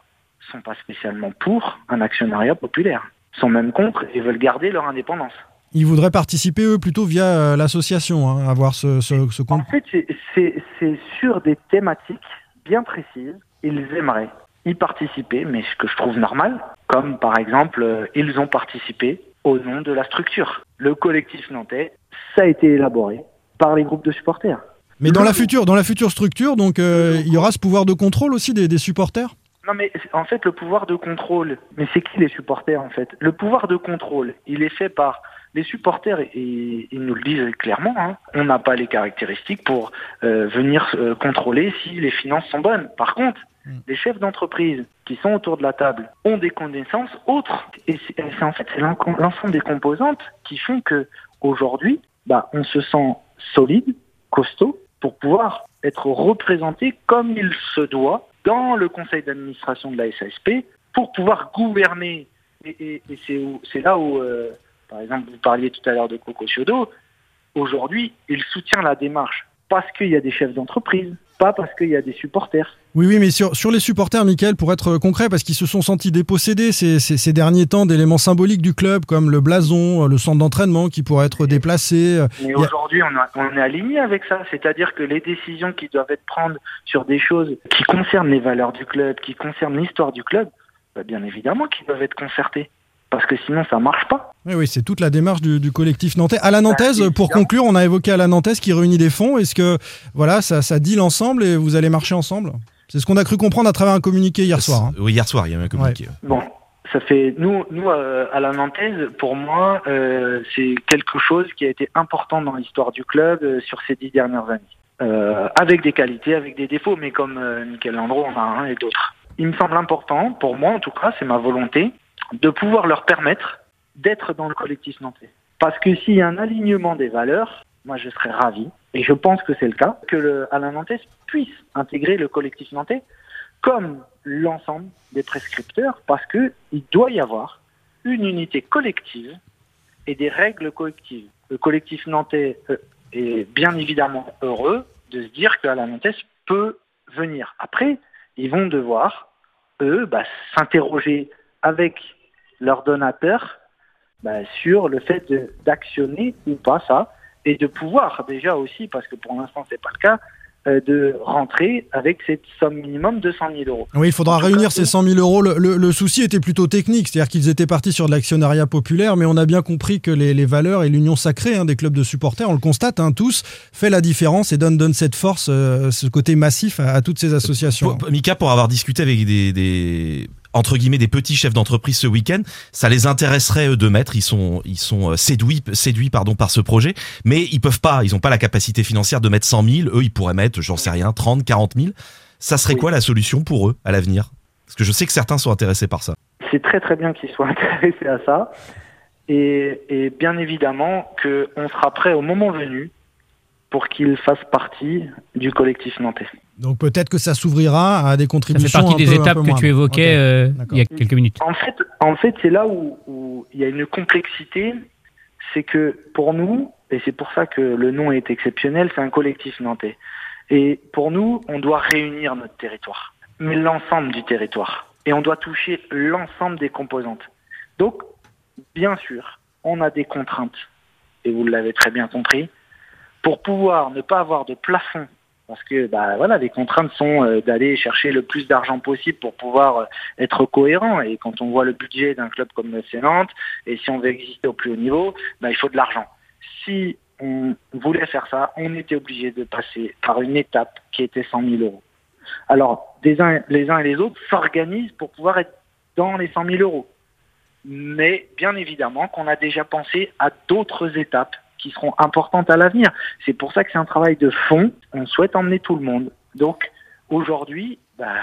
sont pas spécialement pour un actionnariat populaire. Ils sont même contre et veulent garder leur indépendance. Ils voudraient participer, eux, plutôt via l'association, hein, avoir ce, ce, ce En compte. fait, c'est- c'est c'est sur des thématiques bien précises. Ils aimeraient y participer, mais ce que je trouve normal, comme par exemple, euh, ils ont participé au nom de la structure. Le collectif nantais, ça a été élaboré par les groupes de supporters. Mais dans la future, dans la future structure, donc, euh, il y aura ce pouvoir de contrôle aussi des, des supporters? Non, mais en fait, le pouvoir de contrôle, mais c'est qui les supporters en fait? Le pouvoir de contrôle, il est fait par les supporters et ils nous le disent clairement. hein, on n'a pas les caractéristiques pour euh, venir euh, contrôler si les finances sont bonnes. Par contre, les chefs d'entreprise qui sont autour de la table ont des connaissances autres. Et c'est en fait c'est l'ensemble des composantes qui font que aujourd'hui, bah, on se sent solide, costaud, pour pouvoir être représenté comme il se doit dans le conseil d'administration de la SASP pour pouvoir gouverner. Et, c'est là où, euh, par exemple, vous parliez tout à l'heure de Coco Ciodo. Aujourd'hui, il soutient la démarche parce qu'il y a des chefs d'entreprise pas parce qu'il y a des supporters. Oui, oui, mais sur, sur les supporters, Michael, pour être concret, parce qu'ils se sont sentis dépossédés ces, ces, ces derniers temps d'éléments symboliques du club, comme le blason, le centre d'entraînement qui pourrait être déplacé. Mais aujourd'hui, on, a- on est aligné avec ça. C'est-à-dire que les décisions qui doivent être prises sur des choses qui concernent les valeurs du club, qui concernent l'histoire du club, bah, bien évidemment qu'ils doivent être concertées. Parce que sinon, ça marche pas. Oui, oui, c'est toute la démarche du, du collectif nantais. À la Bah, nantaise, pour conclure, on a évoqué à la nantaise qui réunit des fonds. Est-ce que voilà, ça, ça deal ensemble et vous allez marcher ensemble? C'est ce qu'on a cru comprendre à travers un communiqué hier soir. hein. Oui, hier soir, il y a eu un communiqué. Bon, ça fait nous, nous euh, à la Nantaise, pour moi, euh, c'est quelque chose qui a été important dans l'histoire du club euh, sur ces dix dernières années, Euh, avec des qualités, avec des défauts, mais comme euh, Michael Landreau en a un et d'autres. Il me semble important, pour moi en tout cas, c'est ma volonté, de pouvoir leur permettre d'être dans le collectif nantais. Parce que s'il y a un alignement des valeurs, moi je serais ravi, et je pense que c'est le cas, que le Alain Nantes puisse intégrer le collectif nantais comme l'ensemble des prescripteurs, parce que il doit y avoir une unité collective et des règles collectives. Le collectif nantais euh, est bien évidemment heureux de se dire que Alain Nantes peut venir. Après, ils vont devoir, eux, bah, s'interroger avec leurs donateurs bah, sur le fait d'actionner ou pas ça, et de pouvoir déjà aussi, parce que pour l'instant c'est pas le cas, euh, de rentrer avec cette somme minimum de 100 000 euros. Oui, il faudra réunir ces 100 000 euros. Le, le- le souci était plutôt technique, c'est-à-dire qu'ils étaient partis sur de l'actionnariat populaire, mais on a bien compris que les, les valeurs et l'union sacrée hein, des clubs de supporters, on le constate hein, tous, fait la différence et donne, donne cette force, euh, ce côté massif à, à toutes ces associations. Pour- Mika, pour avoir discuté avec des, des entre guillemets des petits chefs d'entreprise ce week-end, ça les intéresserait eux de mettre. Ils sont ils sont euh, séduits séduits pardon par ce projet, mais ils peuvent pas. Ils ont pas la capacité financière de mettre 100 000. Eux, ils pourraient mettre, j'en sais rien, 30, 40 000. Ça serait quoi la solution pour eux à l'avenir? Parce que je sais que certains sont intéressés par ça. c'est très très bien qu'ils soient intéressés à ça. Et, et bien évidemment qu'on sera prêt au moment venu pour qu'ils fassent partie du collectif nantais. Donc peut-être que ça s'ouvrira à des Ça contributions. fait partie un des peu- étapes que tu évoquais euh, il y a quelques minutes. En fait, en fait c'est là où, où il y a une complexité, c'est que pour nous, et c'est pour ça que le nom est exceptionnel, c'est un collectif nantais. Et pour nous, on doit réunir notre territoire, mais l'ensemble du territoire. Et on doit toucher l'ensemble des composantes. Donc, bien sûr, on a des contraintes, et vous l'avez très bien compris, pour pouvoir ne pas avoir de plafond parce que bah voilà les contraintes sont euh, d'aller chercher le plus d'argent possible pour pouvoir euh, être cohérent. Et quand on voit le budget d'un club comme le Nantes et si on veut exister au plus haut niveau bah, il faut de l'argent. Si on voulait faire ça on était obligé de passer par une étape qui était 100 000 euros. Alors les uns et les autres s'organisent pour pouvoir être dans les 100 000 euros. Mais bien évidemment qu'on a déjà pensé à d'autres étapes qui seront importantes à l'avenir. C'est pour ça que c'est un travail de fond. On souhaite emmener tout le monde. Donc aujourd'hui, bah,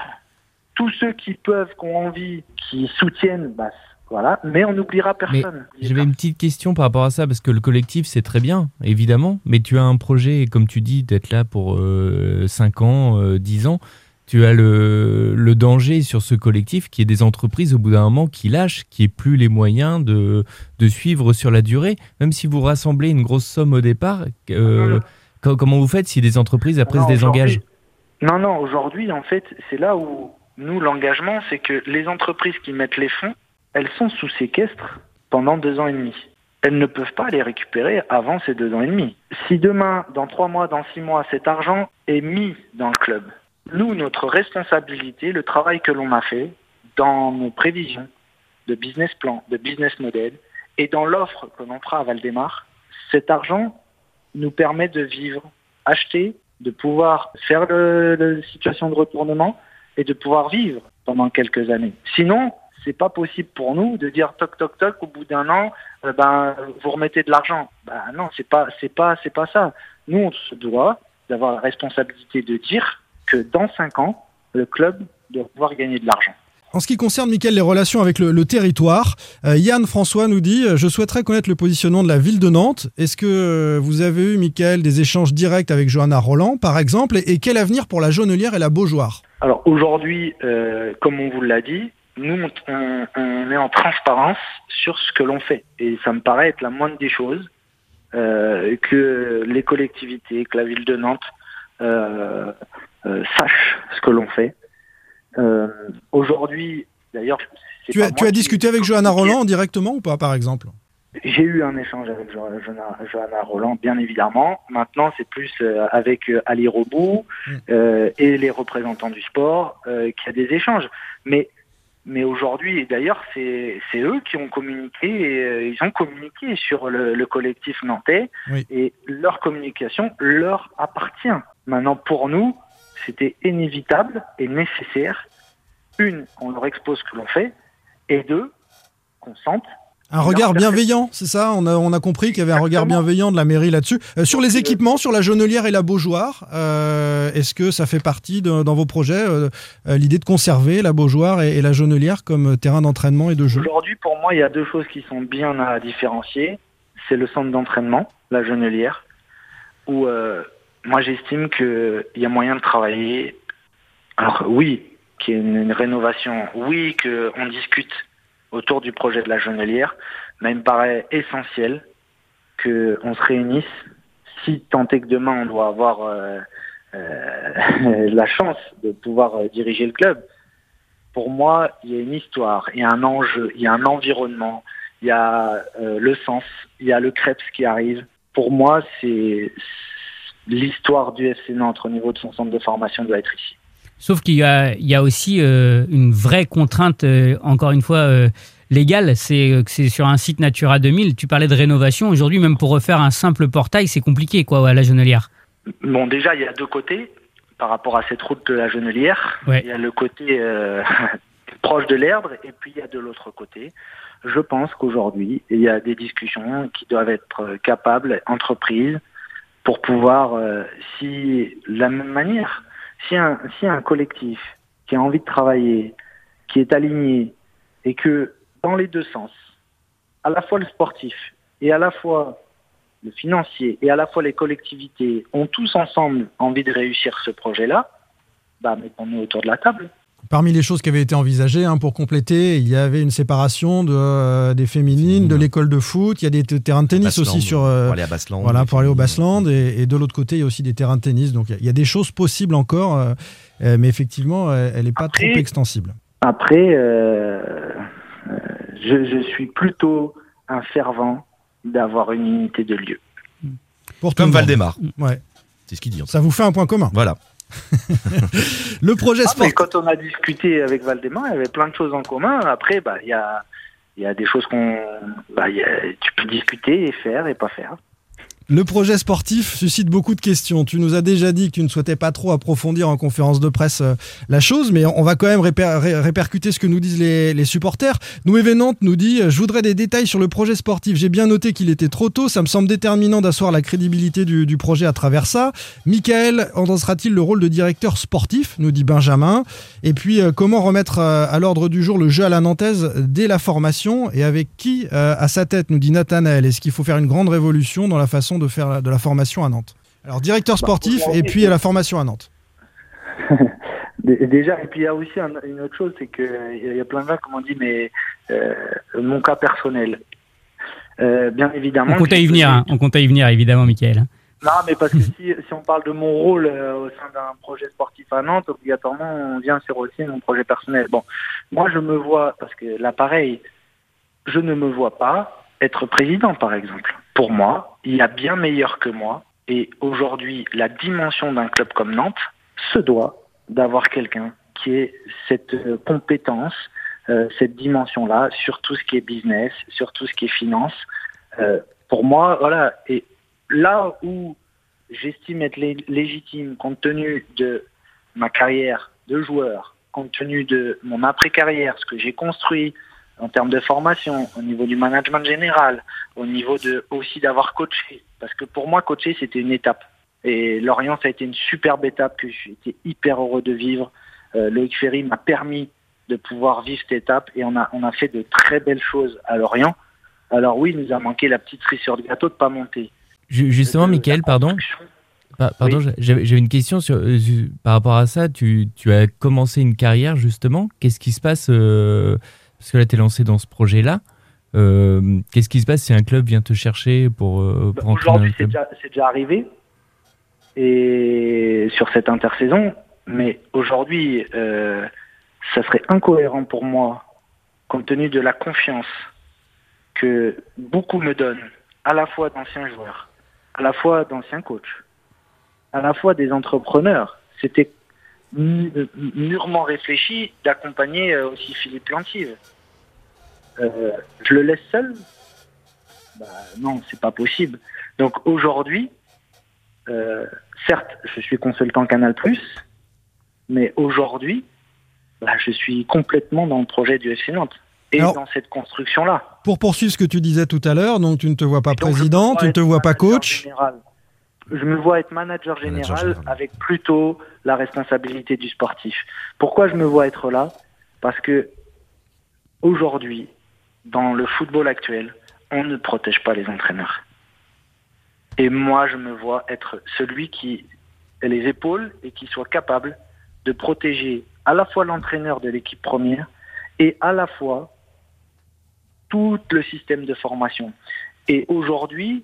tous ceux qui peuvent, qui ont envie, qui soutiennent, bah, voilà, mais on n'oubliera personne. j'avais une petite question par rapport à ça, parce que le collectif, c'est très bien, évidemment, mais tu as un projet, comme tu dis, d'être là pour 5 ans, euh, 10 ans. Tu as le, le danger sur ce collectif qui est des entreprises au bout d'un moment qui lâchent, qui n'aient plus les moyens de, de suivre sur la durée. Même si vous rassemblez une grosse somme au départ, euh, co- comment vous faites si des entreprises après se désengagent? Non, non, aujourd'hui, en fait, c'est là où nous, l'engagement, c'est que les entreprises qui mettent les fonds, elles sont sous séquestre pendant deux ans et demi. Elles ne peuvent pas les récupérer avant ces deux ans et demi. Si demain, dans trois mois, dans six mois, cet argent est mis dans le club, nous, notre responsabilité, le travail que l'on a fait dans nos prévisions de business plan, de business model, et dans l'offre que l'on fera à Valdemar, cet argent nous permet de vivre, acheter, de pouvoir faire le, le situation de retournement et de pouvoir vivre pendant quelques années. Sinon, c'est pas possible pour nous de dire toc toc toc au bout d'un an, euh, ben vous remettez de l'argent. Ben non, c'est pas c'est pas c'est pas ça. Nous, on se doit d'avoir la responsabilité de dire que dans cinq ans, le club doit pouvoir gagner de l'argent. En ce qui concerne, Mickaël, les relations avec le, le territoire, euh, Yann François nous dit euh, Je souhaiterais connaître le positionnement de la ville de Nantes. Est-ce que euh, vous avez eu, Mickaël, des échanges directs avec Johanna Roland, par exemple? Et, et quel avenir pour la Jaunelière et la Beaujoire? Alors aujourd'hui, comme on vous l'a dit, nous on, est en transparence sur ce que l'on fait et ça me paraît être la moindre des choses que les collectivités, que la ville de Nantes sachent ce que l'on fait. Aujourd'hui, d'ailleurs, tu as, tu as discuté avec Johanna Roland directement ou pas, par exemple? J'ai eu un échange avec Johanna Roland, bien évidemment. Maintenant, c'est plus avec Ali Robou mm. et les représentants du sport qu'il y a des échanges. Mais mais aujourd'hui, et d'ailleurs, c'est eux qui ont communiqué, et, euh, ils ont communiqué sur le, le collectif nantais, et leur communication leur appartient. Maintenant, pour nous, c'était inévitable et nécessaire, une, qu'on leur expose ce que l'on fait, et deux, qu'on sente. Un regard bienveillant, c'est ça on a, on a compris qu'il y avait un regard bienveillant de la mairie là-dessus. Euh, sur les équipements, sur la Jonelière et la Beaujoire, euh, est-ce que ça fait partie de, dans vos projets, euh, l'idée de conserver la Beaujoire et, la Jonelière comme terrain d'entraînement et de jeu? Aujourd'hui, pour moi, il y a deux choses qui sont bien à différencier. C'est le centre d'entraînement, la Jonelière, où moi j'estime qu'il y a moyen de travailler. Alors oui, qu'il y ait une, rénovation, oui, qu'on discute autour du projet de la Jonelière, mais il me paraît essentiel qu'on se réunisse, si tant est que demain on doit avoir euh, euh, la chance de pouvoir euh, diriger le club. Pour moi, il y a une histoire, il y a un enjeu, il y a un environnement, il y a le sens, il y a le Krebs qui arrive. Pour moi, c'est l'histoire du FC Nantes au niveau de son centre de formation doit être ici. Sauf qu'il y y a aussi euh, une vraie contrainte, euh, encore une fois, euh, légale, c'est que c'est sur un site Natura 2000. Tu parlais de rénovation. Aujourd'hui, même pour refaire un simple portail, c'est compliqué, quoi, à la Genelière. Bon, déjà, il y a deux côtés par rapport à cette route de la Genelière. Il y a le côté proche de l'Erdre, et puis il y a de l'autre côté. Je pense qu'aujourd'hui, il y a des discussions qui doivent être capables, entreprises, pour pouvoir, si la même manière, si un, si un collectif qui a envie de travailler, qui est aligné, et que dans les deux sens, à la fois le sportif et à la fois le financier et à la fois les collectivités ont tous ensemble envie de réussir ce projet-là, bah mettons-nous autour de la table. Parmi les choses qui avaient été envisagées hein, pour compléter, il y avait une séparation de, euh, des féminines, de l'école de foot. Il y a des terrains de tennis aussi sur. Euh, pour aller à Bassland. Voilà, pour aller au Bassland. Et, de l'autre côté, il y a aussi des terrains de tennis. Donc il y a, des choses possibles encore, euh, mais effectivement, elle n'est pas trop extensible. Après, je, je, suis plutôt un fervent d'avoir une unité de lieu. Pour Comme Valdemar. Ouais. C'est ce qu'il dit. Ça vous fait un point commun. Voilà. Le projet ah, sportif. quand on a discuté avec Valdemar, il y avait plein de choses en commun. Après, bah, il y a, y a des choses qu'on, bah, tu peux discuter et faire et pas faire. Le projet sportif suscite beaucoup de questions. Tu nous as déjà dit que tu ne souhaitais pas trop approfondir en conférence de presse euh, la chose, mais on va quand même répercuter ce que nous disent les, supporters. Nous Nantes nous dit Je voudrais des détails sur le projet sportif. J'ai bien noté qu'il était trop tôt. Ça me semble déterminant d'asseoir la crédibilité du, projet à travers ça. Michael endossera-t-il le rôle de directeur sportif? nous dit Benjamin. Et puis, euh, comment remettre euh, à l'ordre du jour le jeu à la nantaise dès la formation et avec qui à sa tête? nous dit Nathanaël. Est-ce qu'il faut faire une grande révolution dans la façon de faire de la formation à Nantes Alors, directeur bah, sportif et puis à la formation à Nantes. Déjà, et puis il y a aussi une autre chose, c'est qu'il y a plein de gens qui m'ont dit, mais euh, mon cas personnel. Euh, bien évidemment. On compte y venir, hein. on compte y venir évidemment, Michael. Non, mais parce que si, si on parle de mon rôle euh, au sein d'un projet sportif à Nantes, obligatoirement, on vient sur aussi mon projet personnel. Bon, moi, je me vois, parce que là, pareil, je ne me vois pas être président, par exemple pour moi, il y a bien meilleur que moi. Et aujourd'hui, la dimension d'un club comme Nantes se doit d'avoir quelqu'un qui ait cette euh, compétence, euh, cette dimension-là sur tout ce qui est business, sur tout ce qui est finance. Euh, pour moi, voilà. Et là où j'estime être légitime, compte tenu de ma carrière de joueur, compte tenu de mon après-carrière, ce que j'ai construit, en termes de formation, au niveau du management général, au niveau de aussi d'avoir coaché. Parce que pour moi, coacher, c'était une étape. Et Lorient, ça a été une superbe étape que j'étais hyper heureux de vivre. Euh, Loïc Ferry m'a permis de pouvoir vivre cette étape et on a, on a fait de très belles choses à Lorient. Alors oui, il nous a manqué la petite cerise sur le gâteau de pas monter. Justement, Mickaël, pardon. Pardon, j'avais une question sur, euh, par rapport à ça. Tu, tu, as commencé une carrière justement. Qu'est-ce qui se passe euh, parce que là, tu es lancé dans ce projet-là. Euh, qu'est-ce qui se passe si un club vient te chercher pour, euh, Aujourd'hui, c'est déjà, arrivé. Et sur cette intersaison, mais aujourd'hui, euh, ça serait incohérent pour moi, compte tenu de la confiance que beaucoup me donnent, à la fois d'anciens joueurs, à la fois d'anciens coachs, à la fois des entrepreneurs. C'était mûrement réfléchi d'accompagner euh, aussi Philippe Lantive. Euh, je le laisse seul bah, Non, c'est pas possible. Donc aujourd'hui, euh, certes, je suis consultant Canal+, mais aujourd'hui, bah, je suis complètement dans le projet du FC Nantes et dans cette construction-là. Pour poursuivre ce que tu disais tout à l'heure, donc tu ne te vois pas président, tu ne te vois pas coach je me vois être manager général, avec plutôt la responsabilité du sportif. Pourquoi je me vois être là? Parce que aujourd'hui, dans le football actuel, on ne protège pas les entraîneurs. Et moi, je me vois être celui qui a les épaules et qui soit capable de protéger à la fois l'entraîneur de l'équipe première et à la fois tout le système de formation. Et aujourd'hui,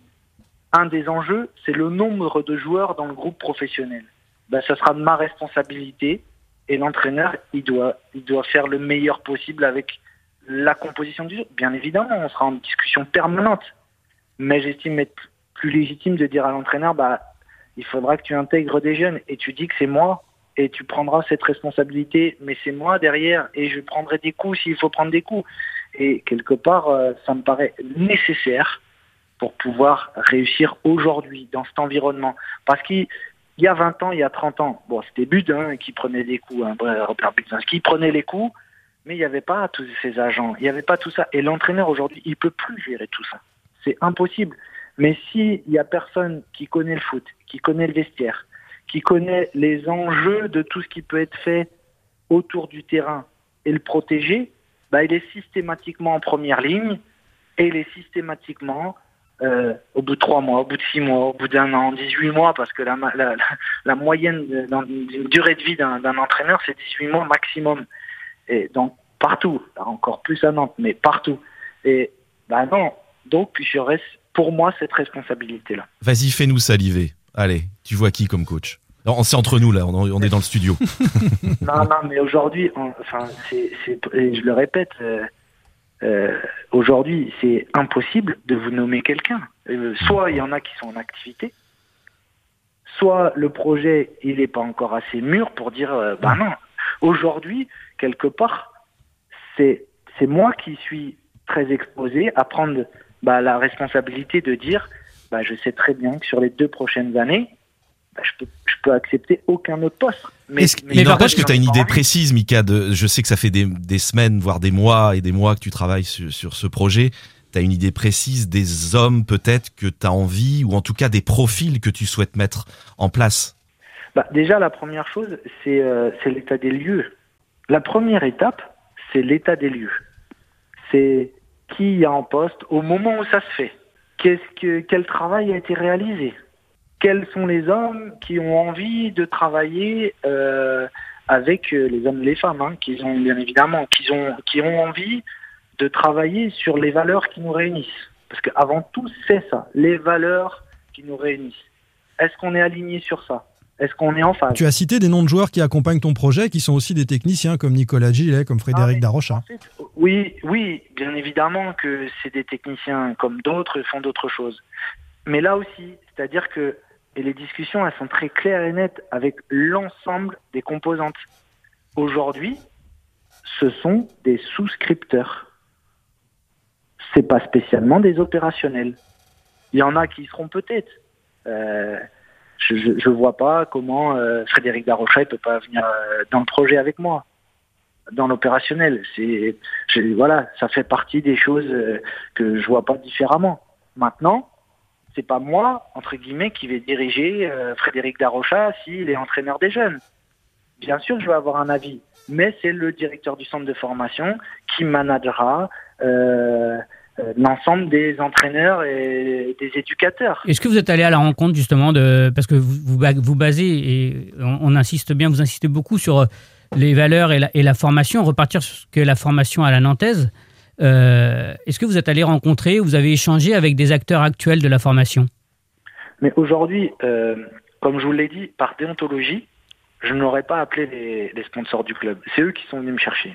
un des enjeux, c'est le nombre de joueurs dans le groupe professionnel. Ben, ça sera ma responsabilité et l'entraîneur, il doit, il doit faire le meilleur possible avec la composition du jeu. Bien évidemment, on sera en discussion permanente, mais j'estime être plus légitime de dire à l'entraîneur, bah, il faudra que tu intègres des jeunes et tu dis que c'est moi et tu prendras cette responsabilité, mais c'est moi derrière et je prendrai des coups s'il faut prendre des coups. Et quelque part, euh, ça me paraît nécessaire pour pouvoir réussir aujourd'hui dans cet environnement. Parce qu'il y a 20 ans, il y a 30 ans, bon, c'était Budin qui prenait des coups, hein, Robert qui prenait les coups, mais il n'y avait pas tous ces agents, il n'y avait pas tout ça. Et l'entraîneur aujourd'hui, il peut plus gérer tout ça. C'est impossible. Mais s'il n'y a personne qui connaît le foot, qui connaît le vestiaire, qui connaît les enjeux de tout ce qui peut être fait autour du terrain et le protéger, bah, il est systématiquement en première ligne et il est systématiquement euh, au bout de trois mois, au bout de six mois, au bout d'un an, 18 mois, parce que la, la, la moyenne d'une durée de vie d'un entraîneur, c'est 18 mois maximum. Et donc, partout, encore plus à Nantes, mais partout. Et bah non, donc je reste pour moi cette responsabilité-là. Vas-y, fais-nous saliver. Allez, tu vois qui comme coach? On c'est entre nous là, on, est dans le studio. non, non, mais aujourd'hui, enfin, c'est, je le répète, euh, euh, aujourd'hui, c'est impossible de vous nommer quelqu'un. Euh, soit il y en a qui sont en activité, soit le projet il n'est pas encore assez mûr pour dire bah non. Aujourd'hui, quelque part, c'est c'est moi qui suis très exposé à prendre bah, la responsabilité de dire bah, je sais très bien que sur les deux prochaines années, bah, je, peux, je peux accepter aucun autre poste. Mais, il n'empêche que tu as une idée précise, Mika. De, je sais que ça fait des, des, semaines, voire des mois et des mois que tu travailles sur, sur ce projet. Tu as une idée précise des hommes peut-être que tu as envie, ou en tout cas des profils que tu souhaites mettre en place? Bah, Déjà, la première chose, c'est euh, l'état des lieux. La première étape, c'est l'état des lieux. C'est qui y a en poste au moment où ça se fait. Quel travail a été réalisé? Quels sont les hommes qui ont envie de travailler euh, avec euh, les hommes et les femmes, hein, qui ont bien évidemment, qui ont, qui ont envie de travailler sur les valeurs qui nous réunissent. Parce qu'avant tout, c'est ça, les valeurs qui nous réunissent. Est-ce qu'on est aligné sur ça? Est-ce qu'on est en phase Tu as cité des noms de joueurs qui accompagnent ton projet, qui sont aussi des techniciens comme Nicolas Gillet, comme Frédéric ah, Darocha. oui, oui, bien évidemment que c'est des techniciens comme d'autres font d'autres choses. Mais là aussi, c'est-à-dire que et les discussions, elles sont très claires et nettes avec l'ensemble des composantes. Aujourd'hui, ce sont des souscripteurs. C'est pas spécialement des opérationnels. Il y en a qui seront peut-être. Euh, je, je, vois pas comment euh, Frédéric Darocha ne peut pas venir euh, dans le projet avec moi, dans l'opérationnel. C'est, voilà, ça fait partie des choses que je vois pas différemment. Maintenant, c'est pas moi, entre guillemets, qui vais diriger euh, Frédéric Darocha s'il est entraîneur des jeunes. Bien sûr, je vais avoir un avis, mais c'est le directeur du centre de formation qui managera euh, euh, l'ensemble des entraîneurs et des éducateurs. Est-ce que vous êtes allé à la rencontre justement de parce que vous vous, basez et on, insiste bien, vous insistez beaucoup sur les valeurs et la, et la formation, repartir sur ce que la formation à la nantaise. Euh, est-ce que vous êtes allé rencontrer, vous avez échangé avec des acteurs actuels de la formation? Mais aujourd'hui, euh, comme je vous l'ai dit, par déontologie, je n'aurais pas appelé les, les sponsors du club. C'est eux qui sont venus me chercher.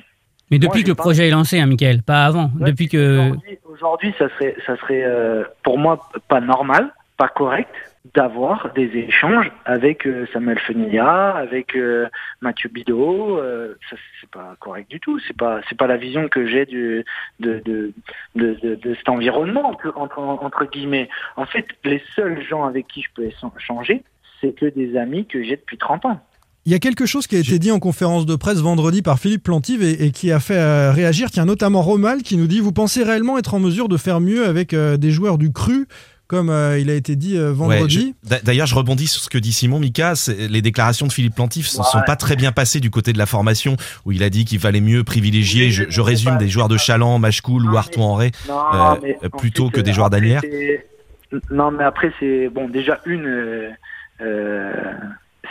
Mais Moi, depuis que le pas- projet est lancé, hein, Michael, pas avant. Ouais, depuis que. Aujourd'hui- ça serait, ça serait euh, pour moi pas normal, pas correct d'avoir des échanges avec euh, Samuel Fenilla, avec euh, Mathieu Bidot. euh, ça, c'est pas correct du tout. C'est pas, c'est pas la vision que j'ai du de de, de, de, de cet environnement entre, entre, entre guillemets. En fait, les seuls gens avec qui je peux échanger, c'est que des amis que j'ai depuis 30 ans. Il y a quelque chose qui a été dit en conférence de presse vendredi par Philippe Plantive et, et qui a fait euh, réagir. Tiens, notamment Romal qui nous dit Vous pensez réellement être en mesure de faire mieux avec euh, des joueurs du cru comme euh, il a été dit euh, vendredi D'ailleurs, je rebondis sur ce que dit Simon Mika. Les déclarations de Philippe Plantif ne sont Ouais. pas très bien passées du côté de la formation, où il a dit qu'il fallait mieux privilégier, Oui, je, résume, pas- des joueurs de Chaland, Machkoul ou Artois euh, euh, plutôt ensuite, que des joueurs d'Anières. Non, mais après, c'est bon. Déjà, une, euh, euh,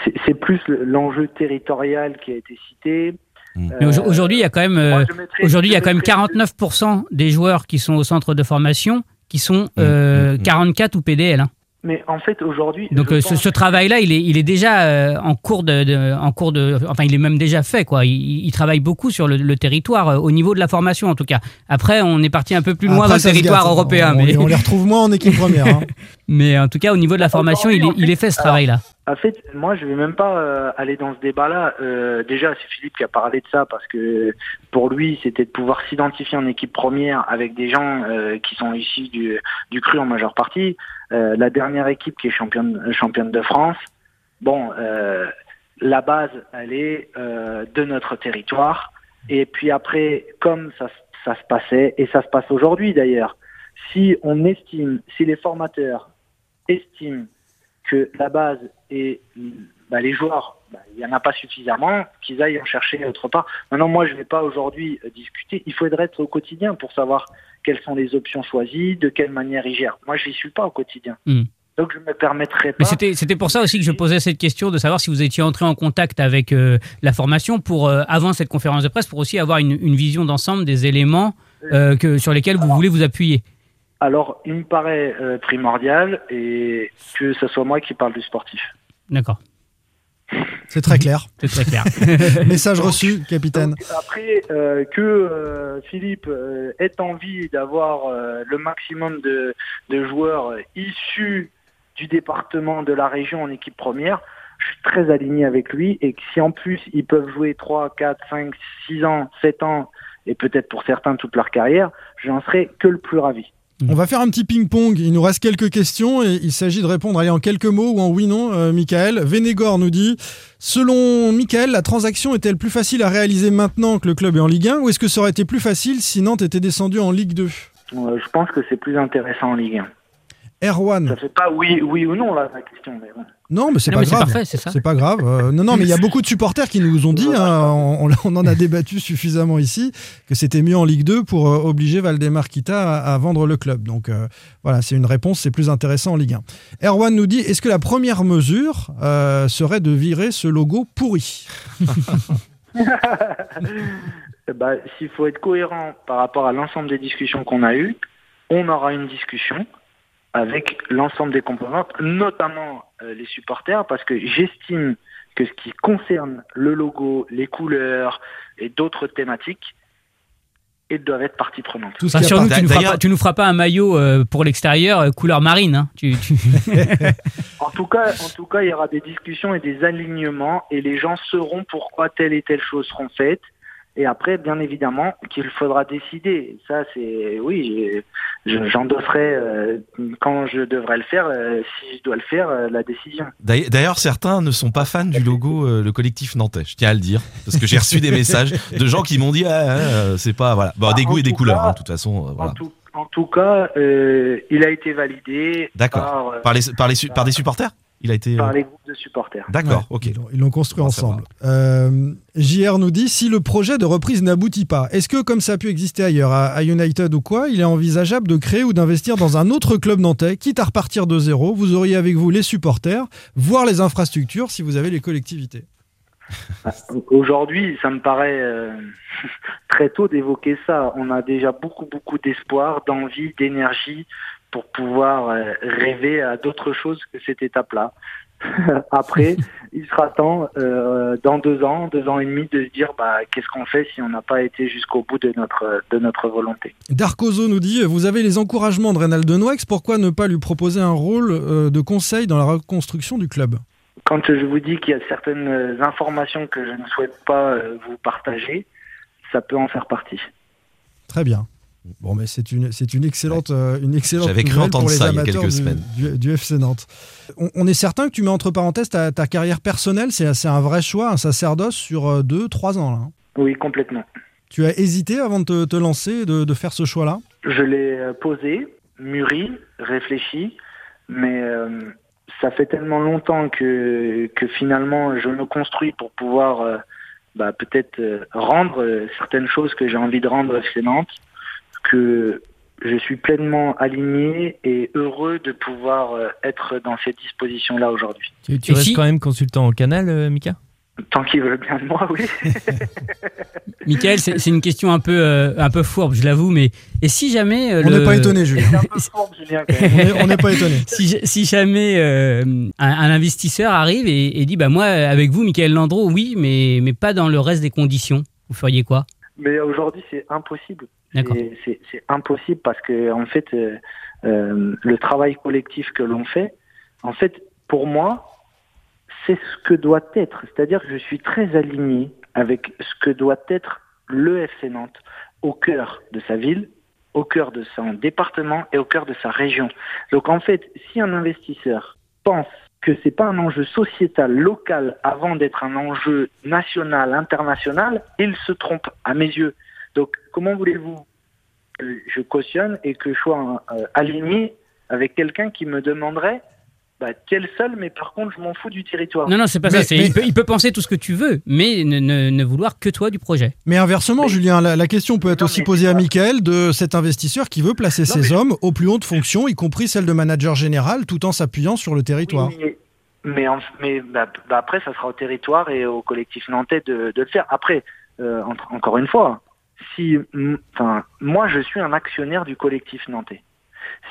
c'est- plus le- l'enjeu territorial qui a été cité. Mm. Mais Euh, aujourd'hui, il y a quand même, euh, mettrais- aujourd'hui, il y a je quand même mettrais- 49% des joueurs qui sont au centre de formation qui sont euh, mm, mm. 44 ou PDL. hein. Mais en fait, aujourd'hui. Donc euh, ce, pense- ce travail-là, il est, il est déjà euh, en cours de, de- en cours de, enfin il est même déjà fait quoi. Il, il travaille beaucoup sur le, le territoire euh, au niveau de la formation en tout cas. Après, on est parti un peu plus loin Après, dans le territoire gâte, européen, on, mais on les retrouve moins en équipe première. hein. mais en tout cas au niveau de la formation, il est, il est fait, ce travail-là. En fait, moi, je vais même pas euh, aller dans ce débat-là. Euh, déjà, c'est Philippe qui a parlé de ça parce que pour lui, c'était de pouvoir s'identifier en équipe première avec des gens euh, qui sont issus du, du cru en majeure partie. Euh, la dernière équipe qui est championne, de France. Bon, euh, la base, elle est euh, de notre territoire. Et puis après, comme ça, ça se passait, et ça se passe aujourd'hui d'ailleurs, si on estime, si les formateurs estiment que la base et bah, les joueurs, bah, il n'y en a pas suffisamment, qu'ils aillent en chercher autre part. Maintenant, moi, je ne vais pas aujourd'hui discuter. Il faudrait être au quotidien pour savoir quelles sont les options choisies, de quelle manière ils gèrent. Moi, je n'y suis pas au quotidien. Hmm. Donc, je ne me permettrai pas. Mais c'était pour ça aussi que je posais cette question de savoir si vous étiez entré en contact avec euh, la formation pour euh, avant cette conférence de presse pour aussi avoir une, une vision d'ensemble des éléments euh, que sur lesquels vous voulez vous appuyer. Alors, il me paraît primordial et que ce soit moi qui parle du sportif. D'accord, C'est très clair. c'est très clair. Message reçu, capitaine. Donc, après, euh, que euh, Philippe euh, ait envie d'avoir euh, le maximum de, de joueurs euh, issus du département de la région en équipe première, je suis très aligné avec lui et que si en plus ils peuvent jouer 3, 4, 5, 6 ans, 7 ans et peut-être pour certains toute leur carrière, j'en serais que le plus ravi. On va faire un petit ping-pong. Il nous reste quelques questions et il s'agit de répondre allez, en quelques mots ou en oui-non, euh, Michael. Vénégor nous dit Selon Michael, la transaction est-elle plus facile à réaliser maintenant que le club est en Ligue 1 ou est-ce que ça aurait été plus facile si Nantes était descendu en Ligue 2 Euh, je pense que c'est plus intéressant en Ligue 1. Erwan. Ça fait pas oui, oui ou non là la question. Mais. Non, mais c'est pas grave. parfait, c'est ça. C'est pas grave. Euh, non, non, mais il y a beaucoup de supporters qui nous ont dit, hein, on, on en a débattu suffisamment ici, que c'était mieux en Ligue 2 pour euh, obliger Valdemar Kita à, à vendre le club. Donc euh, voilà, c'est une réponse, c'est plus intéressant en Ligue 1. Erwan nous dit, est-ce que la première mesure euh, serait de virer ce logo pourri? Eh ben, S'il faut être cohérent par rapport à l'ensemble des discussions qu'on a eues, on aura une discussion avec l'ensemble des composantes, notamment euh, les supporters, parce que j'estime que ce qui concerne le logo, les couleurs et d'autres thématiques, ils doivent être partie prenante. Tout ce qui a Rassure-nous, pas- tu, nous feras D'ailleurs- pas- tu nous feras pas un maillot euh, pour l'extérieur euh, couleur marine. hein. Tu- tu- En tout cas, en tout cas, il y aura des discussions et des alignements, et les gens sauront pourquoi telle et telle chose seront faites. Et après, bien évidemment, qu'il faudra décider. Ça, c'est oui, j'endosserai euh, quand je devrais le faire, euh, si je dois le faire, euh, la décision. D'ailleurs, certains ne sont pas fans du logo, euh, le collectif nantais. Je tiens à le dire parce que j'ai reçu des messages de gens qui m'ont dit, ah, ah, euh, c'est pas voilà, bon, Ah, des goûts et des couleurs. cas- hein, de toute façon, voilà. En, tout, en tout cas, euh, il a été validé D'accord. par, Par les par les par des supporters? Il a été. euh, par les groupes de supporters. D'accord. Ouais, Ok. Ils l'ont- construit ensemble. Euh, JR nous dit si le projet de reprise n'aboutit pas, est-ce que, comme ça a pu exister ailleurs, à, à United ou quoi, il est envisageable de créer ou d'investir dans un autre club nantais, quitte à repartir de zéro? Vous auriez avec vous les supporters, voire les infrastructures si vous avez les collectivités. Aujourd'hui, ça me paraît euh, très tôt d'évoquer ça. On a déjà beaucoup, beaucoup d'espoir, d'envie, d'énergie pour pouvoir euh, rêver à d'autres choses que cette étape-là. Après, il sera temps, euh, dans deux ans, deux ans et demi, de se dire bah, qu'est-ce qu'on fait si on n'a pas été jusqu'au bout de notre, de notre volonté. Darkozo nous dit Vous avez les encouragements de Reynald Denouex, pourquoi ne pas lui proposer un rôle euh, de conseil dans la reconstruction du club? Quand je vous dis qu'il y a certaines informations que je ne souhaite pas euh, vous partager, ça peut en faire partie. Très bien. Bon, mais c'est une, c'est une excellente, euh, une excellente J'avais cru nouvelle entendre pour les ça il y a amateurs quelques du, semaines. Du, du FC Nantes. On, on est certain que tu mets entre parenthèses ta, ta carrière personnelle, c'est, c'est un vrai choix, un sacerdoce sur euh, deux, trois ans. Là. hein. Oui, complètement. Tu as hésité avant de te, te lancer, de, de faire ce choix-là? Je l'ai euh, posé, mûri, réfléchi, mais euh, ça fait tellement longtemps que, que finalement je me construis pour pouvoir euh, bah, peut-être euh, rendre euh, certaines choses que j'ai envie de rendre chez Nantes, que je suis pleinement aligné et heureux de pouvoir euh, être dans ces dispositions-là aujourd'hui. Tu, restes si- quand même consultant au canal, euh, Mika? Tant qu'ils veulent bien de moi, oui. Michael, c'est une question un peu, euh, un peu fourbe, je l'avoue, mais et si jamais euh, On le- n'est pas étonné, Julien. C'est un peu fourbe, Julien, quand même. On est- On n'est pas étonné. si, si jamais euh, un, un investisseur arrive et, et dit bah moi avec vous Michael Landreau oui mais mais pas dans le reste des conditions vous feriez quoi? Mais aujourd'hui, c'est impossible. C'est impossible parce que en fait, euh, euh, le travail collectif que l'on fait, en fait, pour moi, c'est ce que doit être. C'est-à-dire que je suis très aligné avec ce que doit être le FC Nantes au cœur de sa ville, au cœur de son département et au cœur de sa région. Donc en fait, si un investisseur pense que c'est pas un enjeu sociétal local avant d'être un enjeu national, international, il se trompe à mes yeux. Donc comment voulez-vous que je cautionne et que je sois euh, aligné avec quelqu'un qui me demanderait bah, quel seul, mais par contre je m'en fous du territoire. Non non c'est pas Mais- ça. mais- Il, peut, il peut penser tout ce que tu veux mais ne, ne, ne vouloir que toi du projet. Mais inversement, Julien, la, la question peut être Non, aussi posée à Michael de cet investisseur qui veut placer Non, ses mais- hommes aux plus hautes fonctions, y compris celle de manager général, tout en s'appuyant sur le territoire. Oui, mais mais, en- mais bah, bah, après, ça sera au territoire et au collectif nantais de, de le faire. Après, euh, entre- encore une fois, si, enfin, moi, je suis un actionnaire du collectif nantais.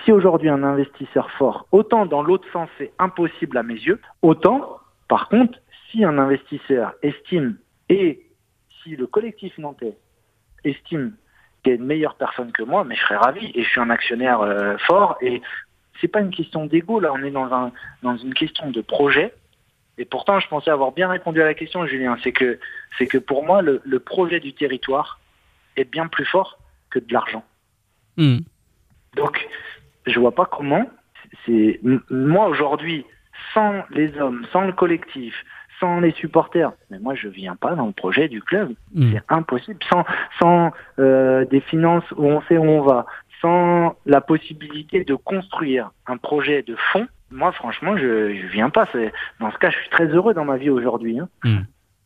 Si aujourd'hui un investisseur fort, autant dans l'autre sens c'est impossible à mes yeux, autant, par contre, si un investisseur estime et si le collectif nantais estime qu'il y a une meilleure personne que moi, mais je serais ravi et je suis un actionnaire euh, fort et c'est pas une question d'ego là, on est dans un dans une question de projet. Et pourtant, je pensais avoir bien répondu à la question, Julien. C'est que c'est que pour moi, le projet du territoire est bien plus fort que de l'argent. Hmm. Donc, je vois pas comment. C'est moi aujourd'hui, sans les hommes, sans le collectif, sans les supporters, mais moi je viens pas dans le projet du club. Hmm. C'est impossible. Sans sans euh, des finances où on sait où on va, sans la possibilité de construire un projet de fond, moi franchement je je viens pas. Dans ce cas, je suis très heureux dans ma vie aujourd'hui. hein.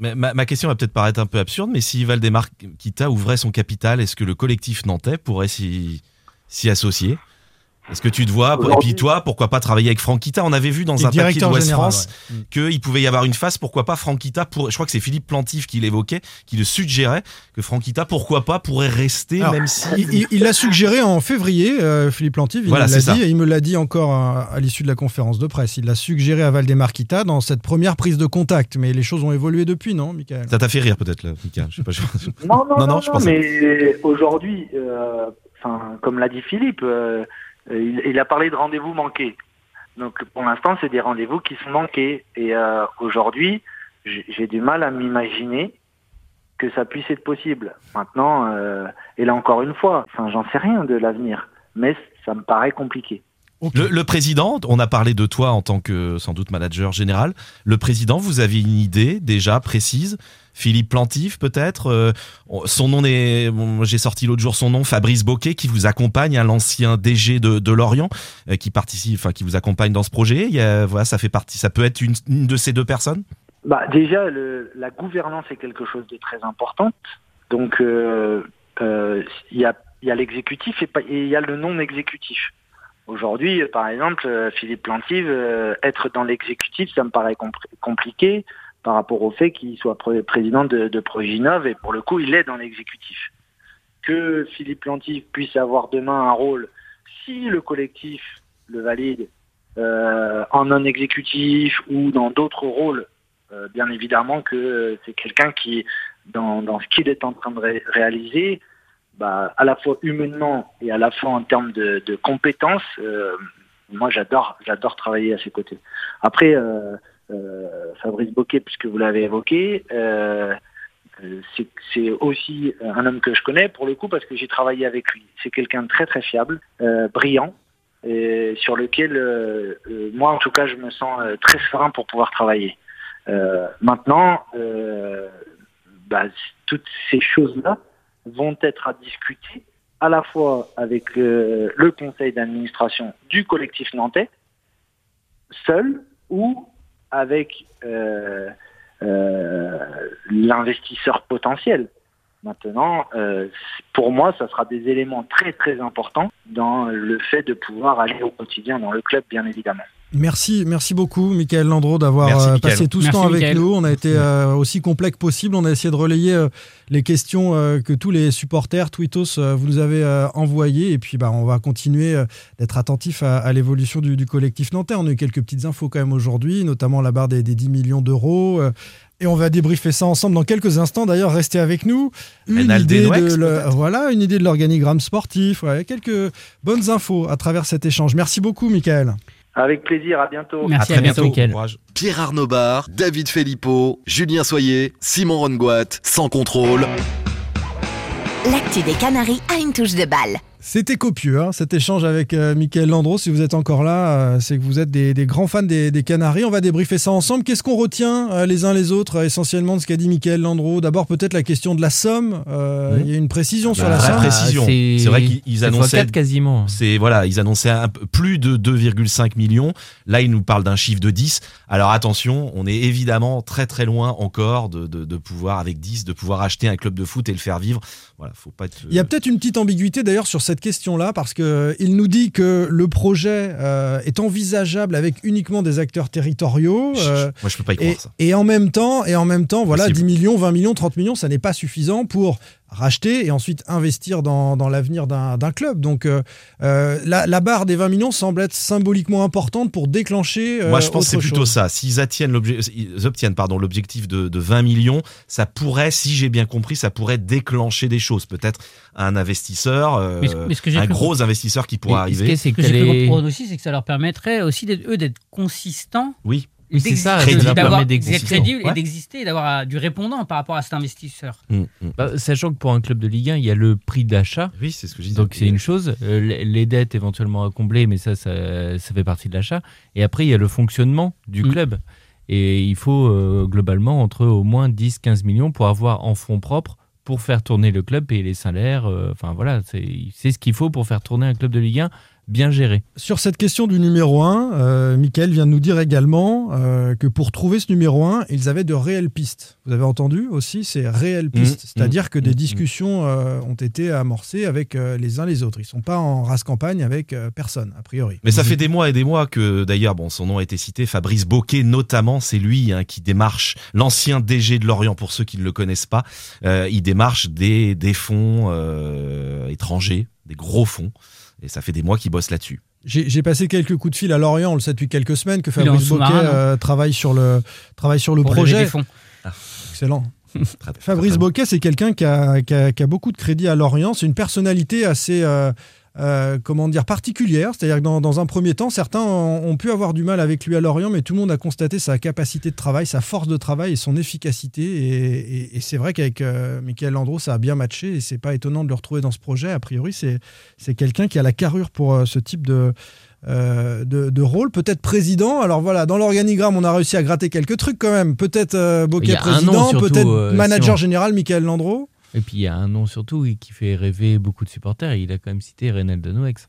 Ma, question va peut-être paraître un peu absurde, mais si Valdemar Kita ouvrait son capital, est-ce que le collectif nantais pourrait s'y associer? Est-ce que tu te vois Et puis toi, pourquoi pas travailler avec Franquita? On avait vu dans un papier de directeur West général, France ouais. Mm. qu'il pouvait y avoir une phase, pourquoi pas Franquita pour, je crois que c'est Philippe Plantif qui l'évoquait, qui le suggérait, que Franquita, pourquoi pas, pourrait rester, Alors, même si... Il- l'a suggéré en février, euh, Philippe Lantive, il Voilà, me l'a ça. dit, et il me l'a dit encore à, à l'issue de la conférence de presse. Il l'a suggéré à Valdemar Kita dans cette première prise de contact, mais les choses ont évolué depuis, non, Michael? Ça t'a fait rire peut-être, là, Mika Je sais pas. je- Non, non, Non, non, non, je pensais- mais aujourd'hui, euh, enfin, comme l'a dit Philippe, euh, il, il a parlé de rendez-vous manqués. Donc pour l'instant, c'est des rendez-vous qui sont manqués. Et euh, aujourd'hui, j'ai j'ai du mal à m'imaginer que ça puisse être possible. Maintenant, euh, et là encore une fois, enfin, j'en sais rien de l'avenir, mais ça me paraît compliqué. Le, le président, on a parlé de toi en tant que sans doute manager général. Le président, vous avez une idée déjà précise? Philippe Plantif peut-être euh, on- Son nom est, bon, j'ai sorti l'autre jour son nom, Fabrice Boquet, qui vous accompagne, hein, l'ancien DG de, de Lorient, euh, qui participe, enfin qui vous accompagne dans ce projet. Il y a, voilà, ça fait partie, ça peut être une, une de ces deux personnes? Bah, déjà, le, la gouvernance est quelque chose de très important. Donc, euh, euh, il y a, il y a l'exécutif et il y a le non-exécutif. Aujourd'hui, par exemple, euh, Philippe Plantive, euh, être dans l'exécutif, ça me paraît compliqué par rapport au fait qu'il soit pré- président de, de Proginov et pour le coup, il est dans l'exécutif. Que Philippe Plantive puisse avoir demain un rôle, si le collectif le valide, euh, en non exécutif ou dans d'autres rôles, euh, bien évidemment que c'est quelqu'un qui, dans, dans ce qu'il est en train de ré- réaliser, bah, à la fois humainement et à la fois en termes de, de compétences, euh, moi j'adore, j'adore travailler à ses côtés. Après, euh, euh, Fabrice Boquet, puisque vous l'avez évoqué, euh, euh, c'est aussi un homme que je connais pour le coup parce que j'ai travaillé avec lui. C'est quelqu'un de très très fiable, euh, brillant, et sur lequel moi en tout cas je me sens très serein pour pouvoir travailler. Maintenant, bah, toutes ces choses-là vont être à discuter à la fois avec euh, le conseil d'administration du collectif nantais, seul ou avec euh, euh, l'investisseur potentiel. Maintenant, pour moi, ça sera des éléments très très importants dans le fait de pouvoir aller au quotidien dans le club, bien évidemment. Merci, merci beaucoup, Michael Landreau, d'avoir Merci, euh, passé tout ce Merci, temps avec Michael. nous. On a été euh, aussi complet que possible. On a essayé de relayer euh, les questions euh, que tous les supporters, Twittos, euh, vous nous avez euh, envoyées. Et puis, bah, on va continuer euh, d'être attentif à, à l'évolution du, du collectif nantais. On a eu quelques petites infos quand même aujourd'hui, notamment la barre des, des 10 millions d'euros. euh, et on va débriefer ça ensemble dans quelques instants. D'ailleurs, restez avec nous. Une idée, de le- voilà, une idée de l'organigramme sportif. Ouais, quelques bonnes infos à travers cet échange. Merci beaucoup, Michael. Avec plaisir, à bientôt. Merci, À très à bientôt. Pierre Arnaud Bar, David Filippo, Julien Soyer, Simon Rongoat, sans contrôle. L'actu des Canaries a une touche de balle. C'était copieux, hein, cet échange avec euh, Michael Landreau. Si vous êtes encore là, euh, c'est que vous êtes des, des grands fans des, des Canaries. On va débriefer ça ensemble. Qu'est-ce qu'on retient euh, les uns les autres, euh, essentiellement de ce qu'a dit Michael Landreau? D'abord, peut-être la question de la somme. Euh, Mmh. Il y a une précision sur Bah, la vraie somme. précision. c'est- C'est vrai qu'ils annonçaient x4 quasiment. C'est voilà, ils annonçaient un plus de 2,5 millions. Là, ils nous parlent d'un chiffre de 10. Alors attention, on est évidemment très très loin encore de, de, de pouvoir avec 10 de pouvoir acheter un club de foot et le faire vivre. Voilà, faut pas être Il y a peut-être une petite ambiguïté d'ailleurs sur cette question-là, parce qu'il nous dit que le projet euh, est envisageable avec uniquement des acteurs territoriaux. euh, Moi, je peux pas y et, croire ça. et en même temps, et en même temps, voilà, Possible. 10 millions, 20 millions, 30 millions, ça n'est pas suffisant pour racheter et ensuite investir dans, dans l'avenir d'un d'un club. Donc euh, euh, la, la barre des 20 millions semble être symboliquement importante pour déclencher. euh, Moi, je pense que c'est plutôt ça. S'ils obtiennent pardon l'objectif de, de 20 millions, ça pourrait, si j'ai bien compris, ça pourrait déclencher des choses. Peut-être un investisseur, euh, Mais ce- mais ce que j'ai un gros investisseur qui Mais ce arriver. Ce que j'ai cru comprendre aussi, c'est que ça leur permettrait aussi, eux, d'être consistants. Oui. Et c'est ça, d'avoir- permet d'être d'exister. crédible Ouais. et d'exister, d'avoir euh, du répondant par rapport à cet investisseur. Bah, sachant que pour un club de Ligue 1, il y a le prix d'achat. Oui, c'est ce que je disais. Donc c'est une chose. Euh, les- dettes éventuellement à combler, mais ça, ça, ça fait partie de l'achat. Et après, il y a le fonctionnement du Mm. club. Et il faut euh, globalement entre au moins 10-15 millions pour avoir en fonds propres pour faire tourner le club, payer les salaires. euh, Enfin voilà, c'est c'est ce qu'il faut pour faire tourner un club de Ligue 1 bien géré. Sur cette question du numéro 1, euh, Michael vient de nous dire également euh, que pour trouver ce numéro 1, ils avaient de réelles pistes. Vous avez entendu aussi ces réelles pistes. Mmh, C'est-à-dire mmh, que des mmh, discussions euh, ont été amorcées avec euh, les uns les autres. Ils ne sont pas en race campagne avec personne, a priori. Mais ça fait des mois et des mois que, d'ailleurs, bon, son nom a été cité, Fabrice Boquet notamment, c'est lui hein, qui démarche l'ancien DG de Lorient, pour ceux qui ne le connaissent pas. Il démarche des, des fonds étrangers, des gros fonds, et ça fait des mois qu'il bosse là-dessus. J'ai passé quelques coups de fil à Lorient, on le sait depuis quelques semaines, que Fabrice Boquet euh, travaille sur le, travaille sur le Pour projet. fonds. Excellent. Très, très, Fabrice très. Boquet, c'est quelqu'un qui a, qui a- qui a beaucoup de crédit à Lorient. C'est une personnalité assez, euh, euh, comment dire, particulière. C'est-à-dire que dans, dans un premier temps, certains ont, ont pu avoir du mal avec lui à Lorient, mais tout le monde a constaté sa capacité de travail, sa force de travail et son efficacité. Et, et- et c'est vrai qu'avec euh, Michael Landreau, ça a bien matché. Et c'est pas étonnant de le retrouver dans ce projet. A priori, c'est c'est quelqu'un qui a la carrure pour euh, ce type de euh, de, de rôle, peut-être président. Alors voilà, dans l'organigramme, on a réussi à gratter quelques trucs quand même. Peut-être euh, nom, président, peut-être euh, manager général Michael Landreau. Et puis il y a un nom surtout qui fait rêver beaucoup de supporters. Il a quand même cité Reynald Denouex.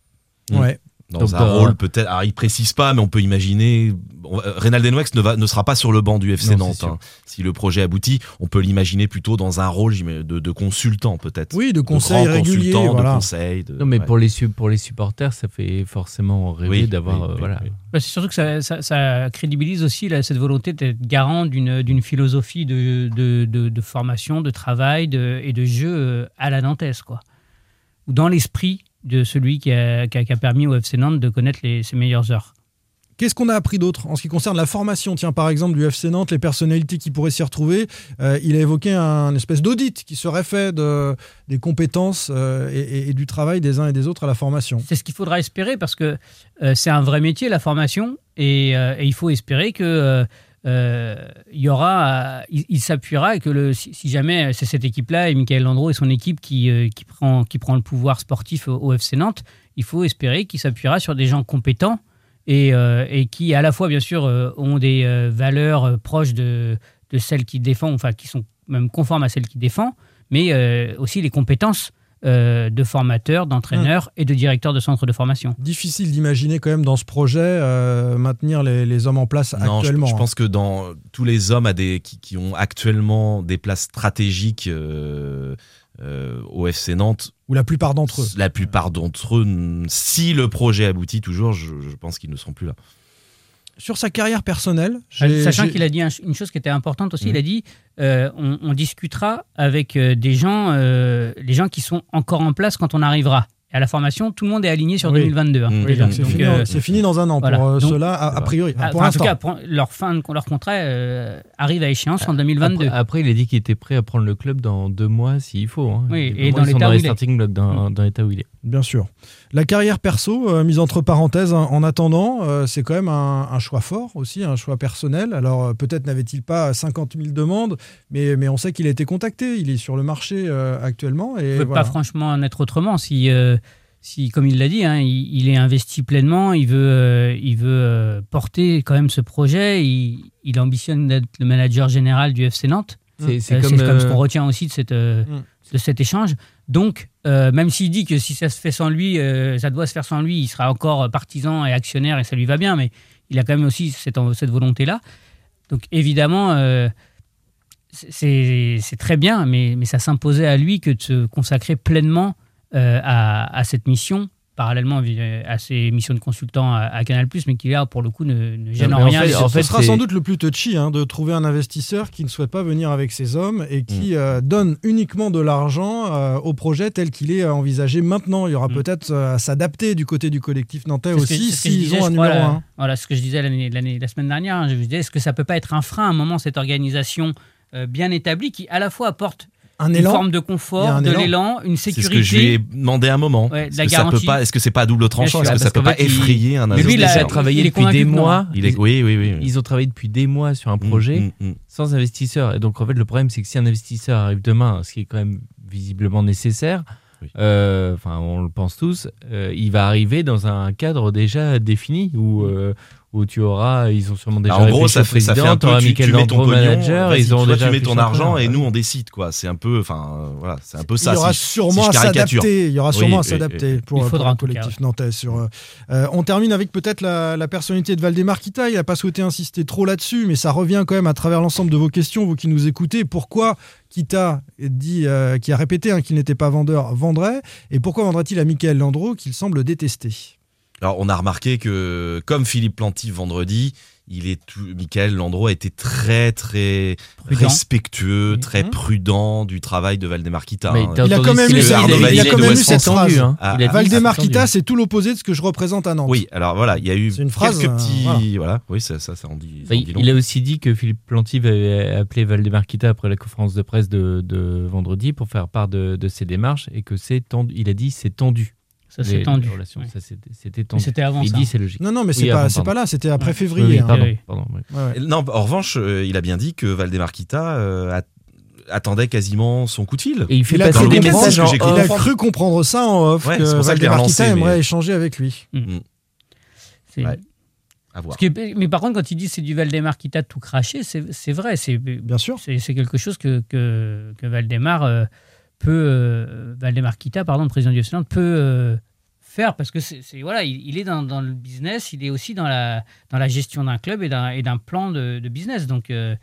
Ouais. Dans Donc, un euh, rôle peut-être, alors il précise pas, mais on peut imaginer. Bon, euh, Reynald Denouex ne, va, ne sera pas sur le banc du FC Non, Nantes. hein. Si le projet aboutit, on peut l'imaginer plutôt dans un rôle de, de consultant peut-être. Oui, de conseil grand régulier, consultant, voilà. de conseil. de- Non, mais ouais. pour, les, pour les supporters, ça fait forcément rêver Oui, d'avoir. oui, euh, oui, voilà. oui. Bah, c'est surtout que ça, ça- ça crédibilise aussi là, cette volonté d'être garant d'une d'une philosophie de, de, de- de formation, de travail de- et de jeu euh, à la Nantes, quoi. Ou dans l'esprit de celui qui a, qui a- qui a permis au FC Nantes de connaître les, ses meilleures heures. Qu'est-ce qu'on a appris d'autre en ce qui concerne la formation? Tiens, par exemple, du FC Nantes, les personnalités qui pourraient s'y retrouver. Euh, il a évoqué un espèce d'audit qui serait fait de, des compétences euh, et, et du travail des uns et des autres à la formation. C'est ce qu'il faudra espérer parce que euh, c'est un vrai métier, la formation, et, et il faut espérer que. Euh, euh, il y aura, il, il s'appuiera que le, si, jamais c'est cette équipe-là et Michael Landreau et son équipe qui, euh, qui, prend, qui prend le pouvoir sportif au, FC Nantes, il faut espérer qu'il s'appuiera sur des gens compétents et, euh, et qui à la fois bien sûr ont des valeurs proches de, de celles qu'il défend, enfin qui sont même conformes à celles qu'il défend, mais aussi les compétences euh, de formateurs, d'entraîneurs et de directeurs de centres de formation. Difficile d'imaginer quand même dans ce projet euh, maintenir les, les hommes en place Non, je, actuellement. je hein. pense que dans tous les hommes à des, qui, qui ont actuellement des places stratégiques euh, euh, au FC Nantes, Ou la plupart d'entre eux. la plupart d'entre eux, si le projet aboutit toujours, je, je pense qu'ils ne seront plus là. Sur sa carrière personnelle, j'ai- Sachant qu'il a dit un- une chose qui était importante aussi, il a dit euh, on, on discutera avec euh, des gens, euh, les gens qui sont encore en place quand on arrivera. Et à la formation, tout le monde est aligné sur Oui. 2022. hein. Oui, donc c'est fini, euh, dans un an voilà. pour euh, ceux-là, a, a priori. ah, pour enfin, en tout l'instant. cas, pour- leur fin, de- leur contrat euh, arrive à échéance en 2022. Après, après, il a dit qu'il était prêt à prendre le club dans deux mois s'il faut. hein. Oui, et dans ils sont l'état dans où il est. blocks, dans, dans l'état où il est. Bien sûr. La carrière perso, euh, mise entre parenthèses, hein, en attendant, euh, c'est quand même un, un choix fort aussi, un choix personnel. Alors euh, peut-être n'avait-il pas 50 000 demandes, mais, mais on sait qu'il a été contacté. Il est sur le marché euh, actuellement. Et ne peut voilà. pas franchement en être autrement. Si, euh, si comme il l'a dit, hein, il, il est investi pleinement, il veut, euh, il veut euh, porter quand même ce projet, il, il ambitionne d'être le manager général du FC Nantes. C'est- Euh, comme, ce qu'on retient aussi de, cette, euh, Mm. de cet échange. Donc, euh, même s'il dit que si ça se fait sans lui, euh, ça doit se faire sans lui, il sera encore partisan et actionnaire et ça lui va bien, mais il a quand même aussi cette, volonté-là. Donc, évidemment, euh, c'est très bien, mais, ça s'imposait à lui que de se consacrer pleinement à cette mission, parallèlement à ses missions de consultant à, à Canal+, mais qui là, pour le coup, ne, ne gêne en en rien. fait- en autres. Ce fait, sera sans doute le plus touchy hein, de trouver un investisseur qui ne souhaite pas venir avec ses hommes et qui euh, donne uniquement de l'argent euh, au projet tel qu'il est euh, envisagé maintenant. Il y aura Mm. peut-être euh, à s'adapter du côté du collectif nantais aussi s'ils ont un crois, numéro la- 1. Voilà ce que je disais l'année, la semaine dernière. hein. Je me disais, est-ce que ça peut pas être un frein à un moment, cette organisation euh, bien établie qui à la fois apporte Un une forme de confort, un de élan. l'élan, une C'est sécurité ce que je lui ai demandé à un moment. Ouais, Est-ce la que ça peut garantie. pas Est-ce que c'est pas à double tranchant? Est-ce que ça peut pas effrayer un Mais Mais lui, il a travaillé depuis des mois. Il est, oui, oui, oui. Ils ont travaillé depuis des mois sur un Mm, projet mm, mm. sans investisseur. Et donc, en fait, le problème, c'est que si un investisseur arrive demain, ce qui est quand même visiblement nécessaire, Oui. euh, enfin, on le pense tous, euh, il va arriver dans un cadre déjà défini où, euh, où tu auras, ils ont sûrement déjà Bah, en gros, ça fait, ça fait un peu, tu, tu mets ton manager, ils ont toi, déjà tu mets ton argent un et nous on décide quoi. C'est un peu, enfin euh, voilà, c'est un peu ça. il y aura si sûrement si à s'adapter. Il y aura Oui, sûrement à s'adapter oui. pour, pour cas, collectif nantais. Sur, euh, euh, on termine avec peut-être la, la personnalité de Valdemar Kita. Il n'a pas souhaité insister trop là-dessus, mais ça revient quand même à travers l'ensemble de vos questions, vous qui nous écoutez. Pourquoi Kita dit, euh, qui a répété hein, qu'il n'était pas vendeur, vendrait? Et pourquoi vendrait-il à Michael Landreau qu'il semble détester? Alors on a remarqué que comme Philippe Planty vendredi, il est tout, Michael Landreau a été très très Prudent. respectueux, très Mhm. prudent du travail de Valdemar Kita. Mais hein. t'as Il a quand même eu- il a quand même eu cette phrase. hein. Ah, Il a dit Valdemar attendu. Kita, c'est tout l'opposé de ce que je représente à Nantes. Oui, alors voilà, il y a eu une phrase, quelques euh, petits, voilà. oui, ça, ça, ça en dit. ça Bah, en dit long. il a aussi dit que Philippe Planty avait appelé Valdemar Kita après la conférence de presse de, de vendredi pour faire part de, de ses démarches et que c'est tendu. Il a dit c'est tendu. Ça Les- s'est les tendu. relations, Ouais. ça, c'était- tendu. c'était avant Il ça. dit c'est logique. Non, non, mais c'est Oui, pas, avant, pas là, c'était après Ouais. février. Oui, oui, hein. pardon, oui. pardon, oui. Ouais, ouais. Non, en revanche, euh, il a bien dit que Valdemar Kita euh, a- attendait quasiment son coup de fil. Et il fait Il a passer cru des comprendre messages que Il a cru comprendre ça en off, Ouais, que c'est pour ça que je l'ai Valdemar Kita relancé, aimerait mais- échanger avec lui. C'est- Ouais. À voir. Est- mais par contre, quand il dit c'est du Valdemar qui t'a tout craché, c'est c'est vrai. C'est Bien sûr. c'est quelque chose que, que, que Valdemar euh, peut. euh, Valdemar Kita, pardon, le président du Nantes, peut euh, faire parce que c'est voilà, il, il est dans, dans le business, il est aussi dans la, dans la gestion d'un club et d'un plan de, de business. Donc, euh,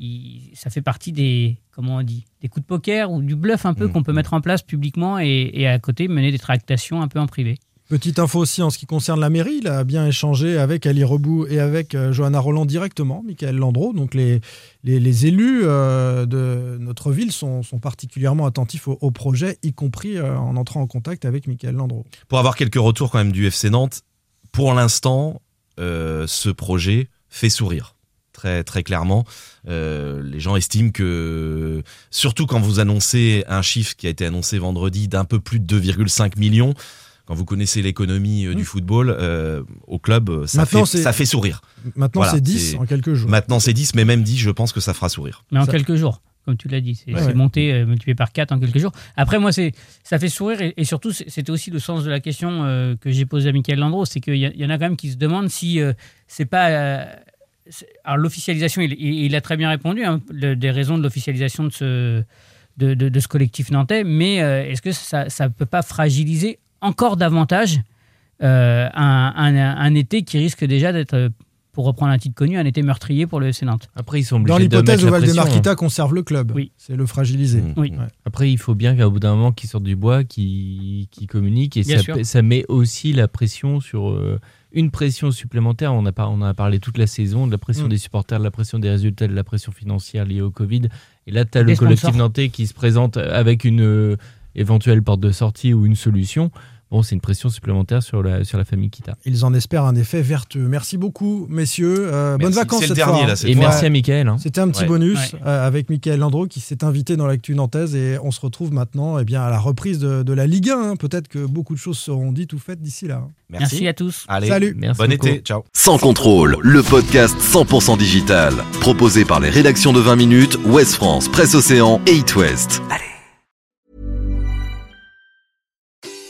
il- ça fait partie des comment on dit des coups de poker ou du bluff un peu Mhm. qu'on peut mettre en place publiquement et, et à côté mener des tractations un peu en privé. Petite info aussi en ce qui concerne la mairie, il a bien échangé avec Ali Rebou et avec euh, Johanna Roland directement, Michael Landreau. Donc les, les, élus euh, de notre ville sont, particulièrement attentifs au, projet, y compris euh, en entrant en contact avec Michael Landreau. Pour avoir quelques retours quand même du FC Nantes, pour l'instant, ce projet fait sourire. Très, très clairement, les gens estiment que, surtout quand vous annoncez un chiffre qui a été annoncé vendredi d'un peu plus de 2,5 millions, quand vous connaissez l'économie euh, du football, euh, au club, euh, ça fait, ça fait sourire. Maintenant, Voilà, c'est 10 en quelques jours. Maintenant, c'est 10, mais même 10, je pense que ça fera sourire. Mais en Ça- quelques jours, comme tu l'as dit. C'est Ouais, c'est ouais. monté, euh, multiplié par 4 en quelques jours. Après, moi, c'est ça fait sourire. Et, et surtout, c'était aussi le sens de la question euh, que j'ai posée à Michael Landreau. C'est qu'il y, en a quand même qui se demandent si euh, c'est pas. euh, alors, l'officialisation, il, il- il a très bien répondu, hein, le- des raisons de l'officialisation de ce, de, de- de ce collectif nantais. Mais euh, est-ce que ça ne peut pas fragiliser encore davantage euh, un, un- un été qui risque déjà d'être, pour reprendre un titre connu, un été meurtrier pour le FC Nantes Après, ils sont Dans obligés de l'hypothèse où Valdemarquita hein. conserve le club, Oui. c'est le fragiliser. Mmh. Oui. Ouais. Après, il faut bien qu'au bout d'un moment, qu'ils sortent du bois, qu'ils qu'ils communiquent. Et ça, met aussi la pression sur euh, une pression supplémentaire. On, a par- on en a parlé toute la saison, de la pression Mm. des supporters, de la pression des résultats, de la pression financière liée au Covid. Et là, tu as le collectif nantais qui se présente avec une euh, éventuelle porte de sortie ou une solution. Bon, c'est une pression supplémentaire sur la, sur la famille Kita. Ils en espèrent un effet vertueux. Merci beaucoup, messieurs. Euh, bonnes vacances C'est le cette dernier, fois. là, hein. cette Et fois. merci à Michael. hein. C'était un petit Ouais. bonus Ouais. euh, avec Michael Landreau qui s'est invité dans l'actu nantaise et on se retrouve maintenant eh bien, à la reprise de, de la Ligue 1. hein. Peut-être que beaucoup de choses seront dites ou faites d'ici là. Merci à tous. Allez, Salut. Merci bon beaucoup. été, ciao. Sans contrôle, le podcast 100% digital. Proposé par les rédactions de 20 minutes, Ouest France, Presse Océan et It West.